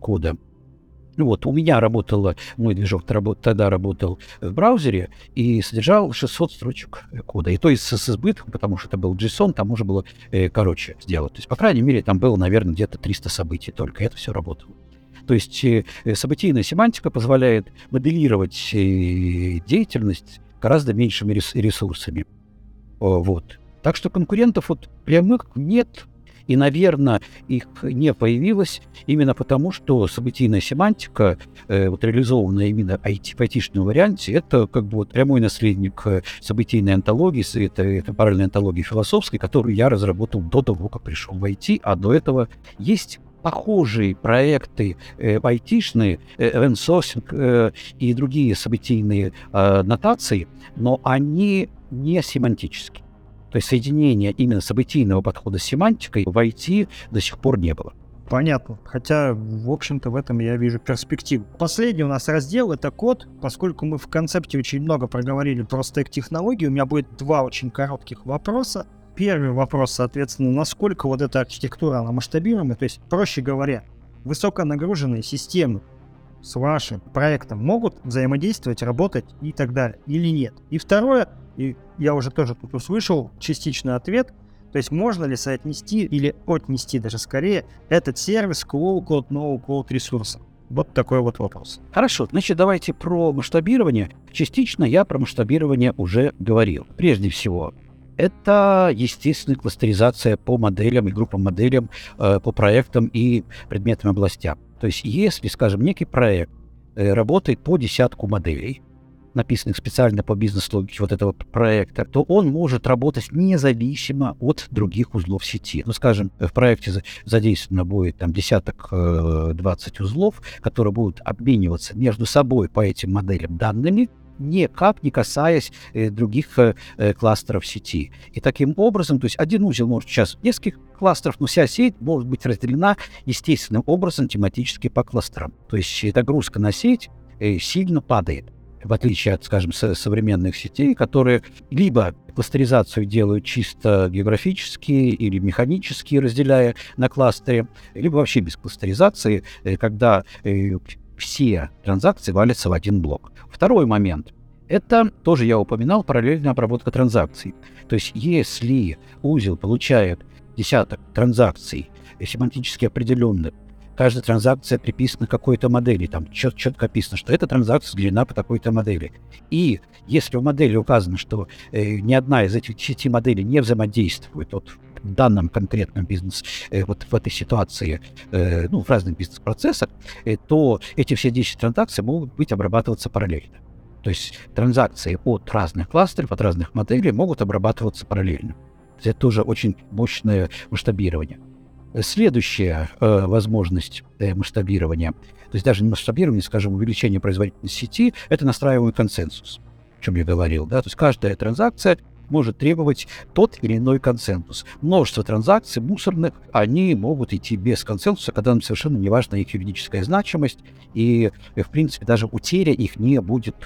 кода. Ну вот, у меня работала, мой движок тогда работал в браузере и содержал 600 строчек кода. И то есть с избытком, потому что это был JSON, там можно было э, короче сделать. То есть, по крайней мере, там было, наверное, где-то 300 событий только. Это все работало. То есть э, событийная семантика позволяет моделировать э, деятельность гораздо меньшими рес ресурсами. Вот. Так что конкурентов вот прямых нет, и, наверное, их не появилось именно потому, что событийная семантика, э, вот реализованная именно IT, в айтишном варианте, это как бы вот прямой наследник э, событийной антологии, это, это параллельной антологии философской, которую я разработал до того, как пришел в IT, а до этого есть похожие проекты э, айтишные, э, event э, и другие событийные э, нотации, но они не семантические. То есть соединения именно событийного подхода с семантикой в IT до сих пор не было. Понятно. Хотя, в общем-то, в этом я вижу перспективу. Последний у нас раздел — это код. Поскольку мы в концепте очень много проговорили про стек технологий, у меня будет два очень коротких вопроса. Первый вопрос, соответственно, насколько вот эта архитектура, она масштабируема, то есть, проще говоря, высоконагруженные системы с вашим проектом могут взаимодействовать, работать и так далее, или нет. И второе, и я уже тоже тут услышал частичный ответ. То есть можно ли соотнести или отнести даже скорее этот сервис к low-code, no-code ресурсам? Вот такой вот вопрос. Хорошо, значит, давайте про масштабирование. Частично я про масштабирование уже говорил. Прежде всего, это, естественно, кластеризация по моделям и группам моделям, э, по проектам и предметным областям. То есть, если, скажем, некий проект э, работает по десятку моделей, написанных специально по бизнес-логике вот этого проекта, то он может работать независимо от других узлов сети. Ну, скажем, в проекте задействовано будет там десяток, э, 20 узлов, которые будут обмениваться между собой по этим моделям данными, никак не касаясь э, других э, э, кластеров сети. И таким образом, то есть один узел может сейчас нескольких кластеров, но вся сеть может быть разделена естественным образом тематически по кластерам. То есть нагрузка на сеть сильно падает в отличие от, скажем, со современных сетей, которые либо кластеризацию делают чисто географически или механически, разделяя на кластеры, либо вообще без кластеризации, когда все транзакции валятся в один блок. Второй момент. Это тоже я упоминал, параллельная обработка транзакций. То есть если узел получает десяток транзакций, семантически определенных, каждая транзакция приписана какой-то модели, там чет четко описано, что эта транзакция сгенерена по такой-то модели. И если в модели указано, что э, ни одна из этих десяти моделей не взаимодействует вот, данном конкретном бизнес, э, вот в этой ситуации, э, ну, в разных бизнес-процессах, э, то эти все 10 транзакций могут быть обрабатываться параллельно. То есть транзакции от разных кластеров, от разных моделей могут обрабатываться параллельно. Это тоже очень мощное масштабирование. Следующая э, возможность э, масштабирования, то есть даже не масштабирование, скажем, увеличение производительности сети, это настраиваемый консенсус, о чем я говорил. Да? То есть каждая транзакция может требовать тот или иной консенсус. Множество транзакций мусорных, они могут идти без консенсуса, когда нам совершенно не важна их юридическая значимость, и, в принципе, даже утеря их не будет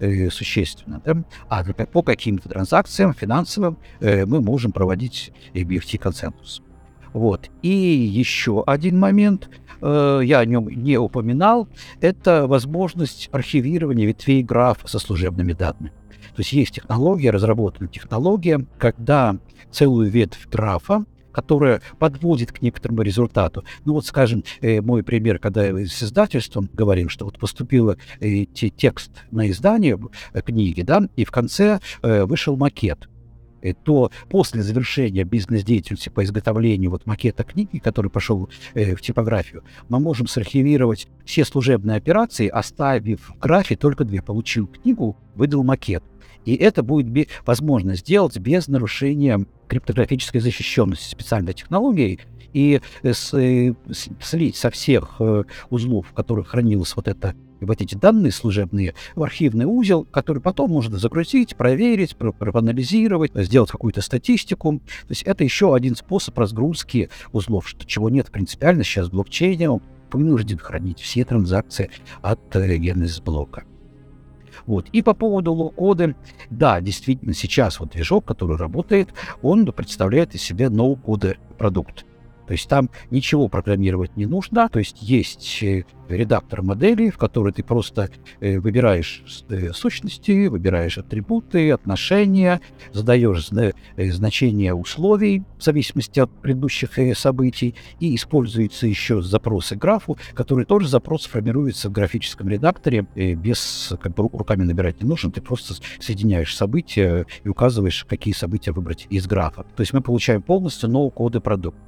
э, существенно. Да? А по каким-то транзакциям финансовым э, мы можем проводить BFT-консенсус. Вот. И еще один момент, э, я о нем не упоминал, это возможность архивирования ветвей графа со служебными данными. То есть есть технология, разработана технология, когда целую ветвь графа которая подводит к некоторому результату. Ну вот, скажем, э, мой пример, когда с издательством говорим, что вот поступил э, текст на издание э, книги, да, и в конце э, вышел макет то после завершения бизнес-деятельности по изготовлению вот макета книги, который пошел э, в типографию, мы можем сархивировать все служебные операции, оставив в графе только две. Получил книгу, выдал макет. И это будет возможно сделать без нарушения криптографической защищенности специальной технологией и э, с, э, слить со всех э, узлов, в которых хранилось вот это вот эти данные служебные в архивный узел, который потом можно загрузить, проверить, про проанализировать, сделать какую-то статистику. То есть это еще один способ разгрузки узлов, что, чего нет принципиально сейчас блокчейне. Вынужден хранить все транзакции от э, Genesis блока. Вот. И по поводу low-code а, да, действительно, сейчас вот движок, который работает, он представляет из себя no-code продукт. То есть там ничего программировать не нужно. То есть есть э, редактор моделей, в который ты просто э, выбираешь э, сущности, выбираешь атрибуты, отношения, задаешь значения условий в зависимости от предыдущих событий, и используются еще запросы графу, который тоже запрос формируется в графическом редакторе без как бы руками набирать не нужно, ты просто соединяешь события и указываешь, какие события выбрать из графа. То есть мы получаем полностью новый коды продукт.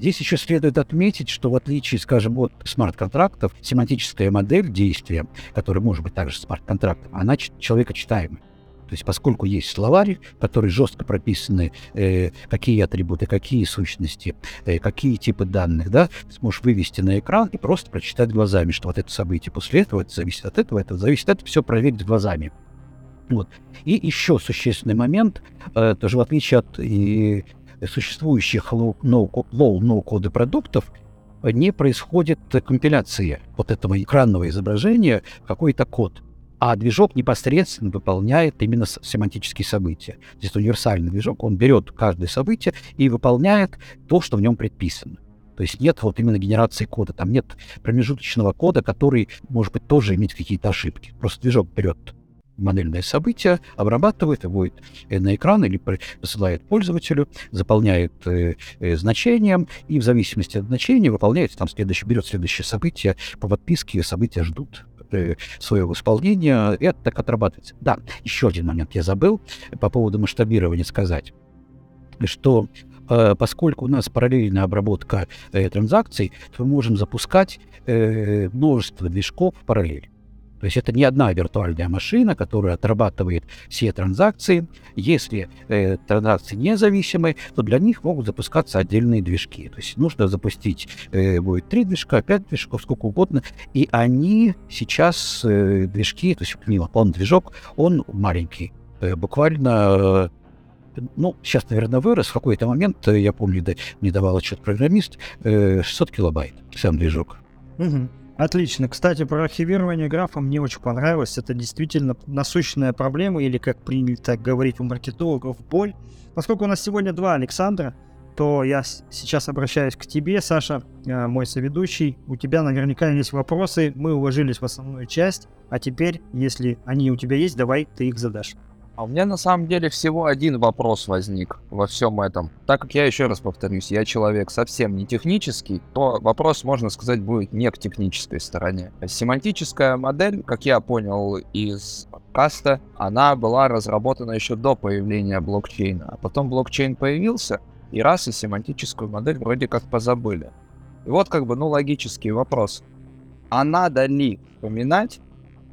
Здесь еще следует отметить, что в отличие, скажем, от смарт-контрактов, семантическая модель действия, которая может быть также смарт-контрактом, она человекочитаемая. То есть поскольку есть словарь, в который жестко прописаны, э, какие атрибуты, какие сущности, э, какие типы данных, да, ты сможешь вывести на экран и просто прочитать глазами, что вот это событие после этого, это зависит от этого, это зависит от этого, все проверить глазами. Вот. И еще существенный момент, э, тоже в отличие от и существующих low-no-коды продуктов не происходит компиляции вот этого экранного изображения какой-то код, а движок непосредственно выполняет именно семантические события. Здесь универсальный движок, он берет каждое событие и выполняет то, что в нем предписано. То есть нет вот именно генерации кода, там нет промежуточного кода, который, может быть, тоже иметь какие-то ошибки. Просто движок берет модельное событие, обрабатывает, выводит на экран или посылает пользователю, заполняет э, э, значением, и в зависимости от значения выполняется там следующее, берет следующее событие, по подписке события ждут э, своего исполнения, и это так отрабатывается. Да, еще один момент я забыл по поводу масштабирования сказать, что э, поскольку у нас параллельная обработка э, транзакций, то мы можем запускать э, множество движков в параллель. То есть это не одна виртуальная машина, которая отрабатывает все транзакции. Если э, транзакции независимы, то для них могут запускаться отдельные движки. То есть нужно запустить э, будет три движка, пять движков, сколько угодно. И они сейчас, э, движки, то есть он движок, он маленький. Э, буквально э, ну, сейчас, наверное, вырос. В какой-то момент, э, я помню, да, мне давал отчет программист, 600 килобайт сам движок. Угу. Отлично. Кстати, про архивирование графа мне очень понравилось. Это действительно насущная проблема, или, как принято говорить у маркетологов, боль. Поскольку у нас сегодня два Александра, то я сейчас обращаюсь к тебе, Саша, э, мой соведущий. У тебя наверняка есть вопросы, мы уложились в основную часть, а теперь, если они у тебя есть, давай ты их задашь. А у меня на самом деле всего один вопрос возник во всем этом. Так как я еще раз повторюсь, я человек совсем не технический, то вопрос, можно сказать, будет не к технической стороне. Семантическая модель, как я понял из подкаста, она была разработана еще до появления блокчейна. А потом блокчейн появился, и раз и семантическую модель вроде как позабыли. И вот как бы, ну, логический вопрос. А надо ли упоминать?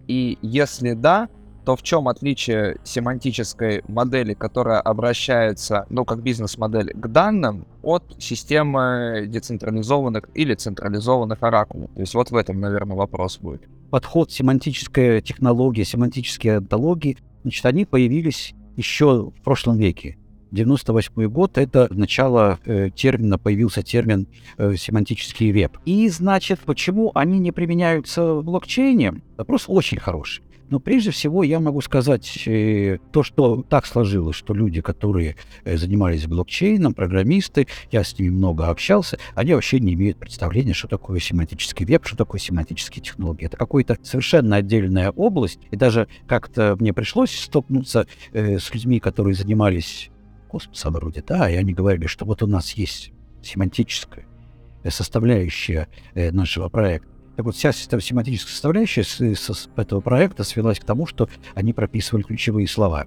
И если да, то в чем отличие семантической модели, которая обращается, ну, как бизнес-модель, к данным, от системы децентрализованных или централизованных оракулов? То есть вот в этом, наверное, вопрос будет. Подход семантическая технология, семантические антологии, значит, они появились еще в прошлом веке. 98 год — это начало э, термина, появился термин э, семантический веб. И, значит, почему они не применяются в блокчейне? Вопрос очень хороший. Но прежде всего я могу сказать э, то, что так сложилось, что люди, которые э, занимались блокчейном, программисты, я с ними много общался, они вообще не имеют представления, что такое семантический веб, что такое семантические технологии. Это какая-то совершенно отдельная область, и даже как-то мне пришлось столкнуться э, с людьми, которые занимались космосом вроде, да, и они говорили, что вот у нас есть семантическая составляющая нашего проекта, так вот, вся семантическая составляющая с, с этого проекта свелась к тому, что они прописывали ключевые слова.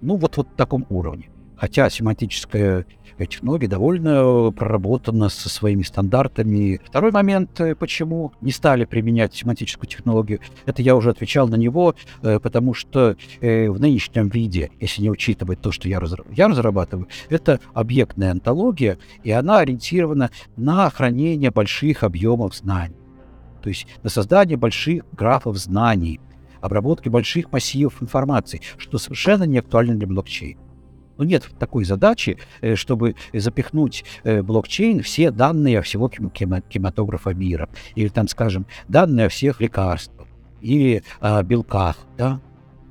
Ну, вот, вот в таком уровне. Хотя семантическая технология довольно проработана со своими стандартами. Второй момент, э, почему не стали применять семантическую технологию, это я уже отвечал на него, э, потому что э, в нынешнем виде, если не учитывать то, что я, я разрабатываю, это объектная антология, и она ориентирована на хранение больших объемов знаний то есть на создание больших графов знаний, обработки больших массивов информации, что совершенно не актуально для блокчейна. Но нет такой задачи, э, чтобы запихнуть э, блокчейн все данные всего кинематографа мира. Или там, скажем, данные о всех лекарствах или о белках. Да?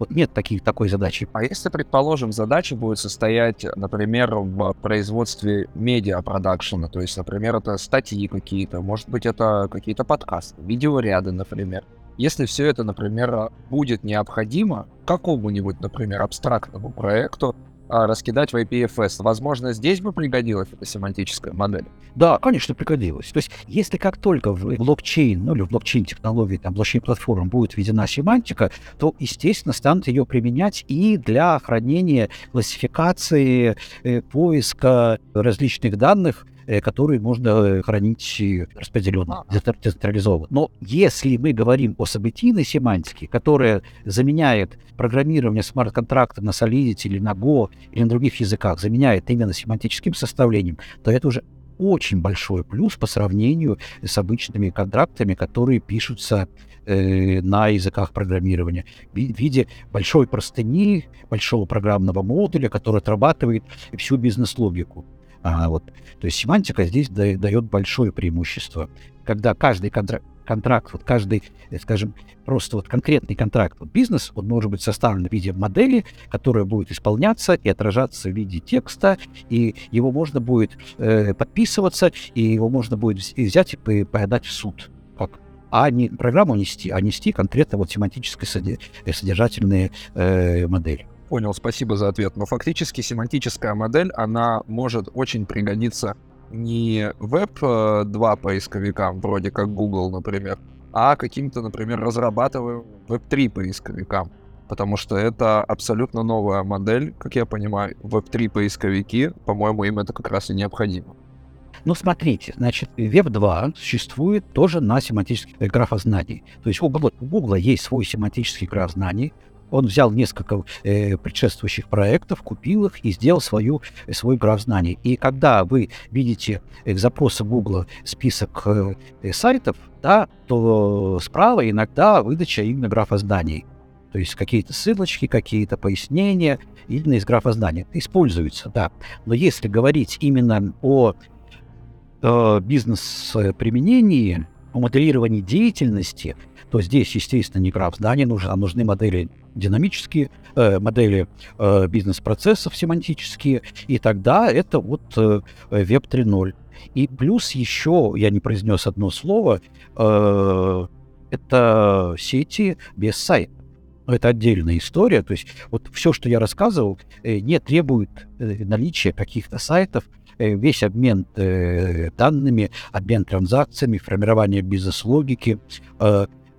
Вот нет таких, такой задачи. А если, предположим, задача будет состоять, например, в производстве медиа-продакшена, то есть, например, это статьи какие-то, может быть, это какие-то подкасты, видеоряды, например. Если все это, например, будет необходимо какому-нибудь, например, абстрактному проекту, а, раскидать в IPFS. Возможно, здесь бы пригодилась эта семантическая модель. Да, конечно, пригодилась. То есть, если как только в блокчейн, ну или в блокчейн-технологии, там, блокчейн-платформ будет введена семантика, то, естественно, станут ее применять и для хранения, классификации, э, поиска различных данных, Э, которые можно э, хранить распределенно, децентрализованно. Но если мы говорим о событийной семантике, которая заменяет программирование смарт-контракта на Solidity или на Go или на других языках, заменяет именно семантическим составлением, то это уже очень большой плюс по сравнению с обычными контрактами, которые пишутся э, на языках программирования в виде большой простыни, большого программного модуля, который отрабатывает всю бизнес-логику. А, вот. То есть семантика здесь да, дает большое преимущество. Когда каждый контракт, контракт, вот каждый, э, скажем, просто вот конкретный контракт, вот бизнес, он может быть составлен в виде модели, которая будет исполняться и отражаться в виде текста, и его можно будет э, подписываться, и его можно будет взять и подать в суд, как а не программу нести, а нести конкретно вот семантические содержательные э, модели. Понял, спасибо за ответ. Но фактически семантическая модель, она может очень пригодиться не веб-2 поисковикам, вроде как Google, например, а каким-то, например, разрабатываемым веб-3 поисковикам. Потому что это абсолютно новая модель, как я понимаю. Веб-3 поисковики, по-моему, им это как раз и необходимо. Ну, смотрите, значит, Web2 существует тоже на семантических графознаний. То есть у Google, у Google есть свой семантический граф знаний, он взял несколько э, предшествующих проектов, купил их и сделал свою, э, свой граф знаний. И когда вы видите э, запросы Google список э, э, сайтов, да, то справа иногда выдача именно графа знаний. То есть какие-то ссылочки, какие-то пояснения именно из графа знаний используются, да. Но если говорить именно о э, бизнес-применении, о моделировании деятельности, то здесь, естественно, не граф знаний нужен, а нужны модели динамические э, модели э, бизнес-процессов семантические, и тогда это вот э, Web 3.0. И плюс еще, я не произнес одно слово, э, это сети без сайта. Но это отдельная история. То есть вот все, что я рассказывал, э, не требует э, наличия каких-то сайтов, весь обмен э, данными, обмен транзакциями, формирование бизнес-логики,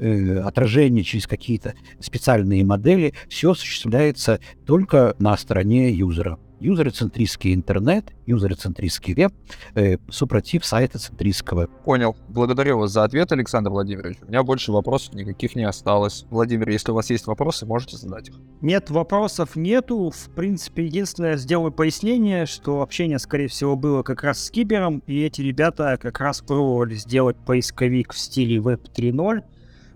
э, отражение через какие-то специальные модели, все осуществляется только на стороне юзера. Юзероцентристский интернет, юзероцентристский веб, э, супротив сайта центристского. Понял. Благодарю вас за ответ, Александр Владимирович. У меня больше вопросов никаких не осталось. Владимир, если у вас есть вопросы, можете задать их. Нет, вопросов нету. В принципе, единственное, сделаю пояснение, что общение, скорее всего, было как раз с Кибером, и эти ребята как раз пробовали сделать поисковик в стиле Web 3.0,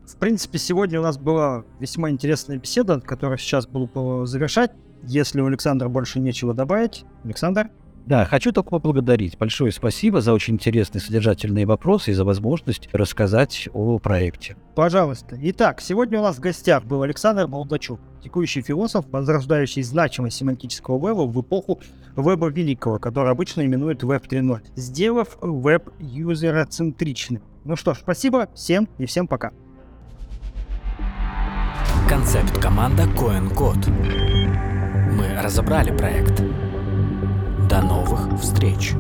в принципе, сегодня у нас была весьма интересная беседа, которую сейчас буду завершать. Если у Александра больше нечего добавить. Александр? Да, хочу только поблагодарить. Большое спасибо за очень интересные содержательные вопросы и за возможность рассказать о проекте. Пожалуйста. Итак, сегодня у нас в гостях был Александр Молдачук, текущий философ, возрождающий значимость семантического веба в эпоху веба великого, который обычно именуют веб 3.0, сделав веб юзероцентричным. Ну что ж, спасибо всем и всем пока. Концепт команда Coin Code. Мы разобрали проект. До новых встреч!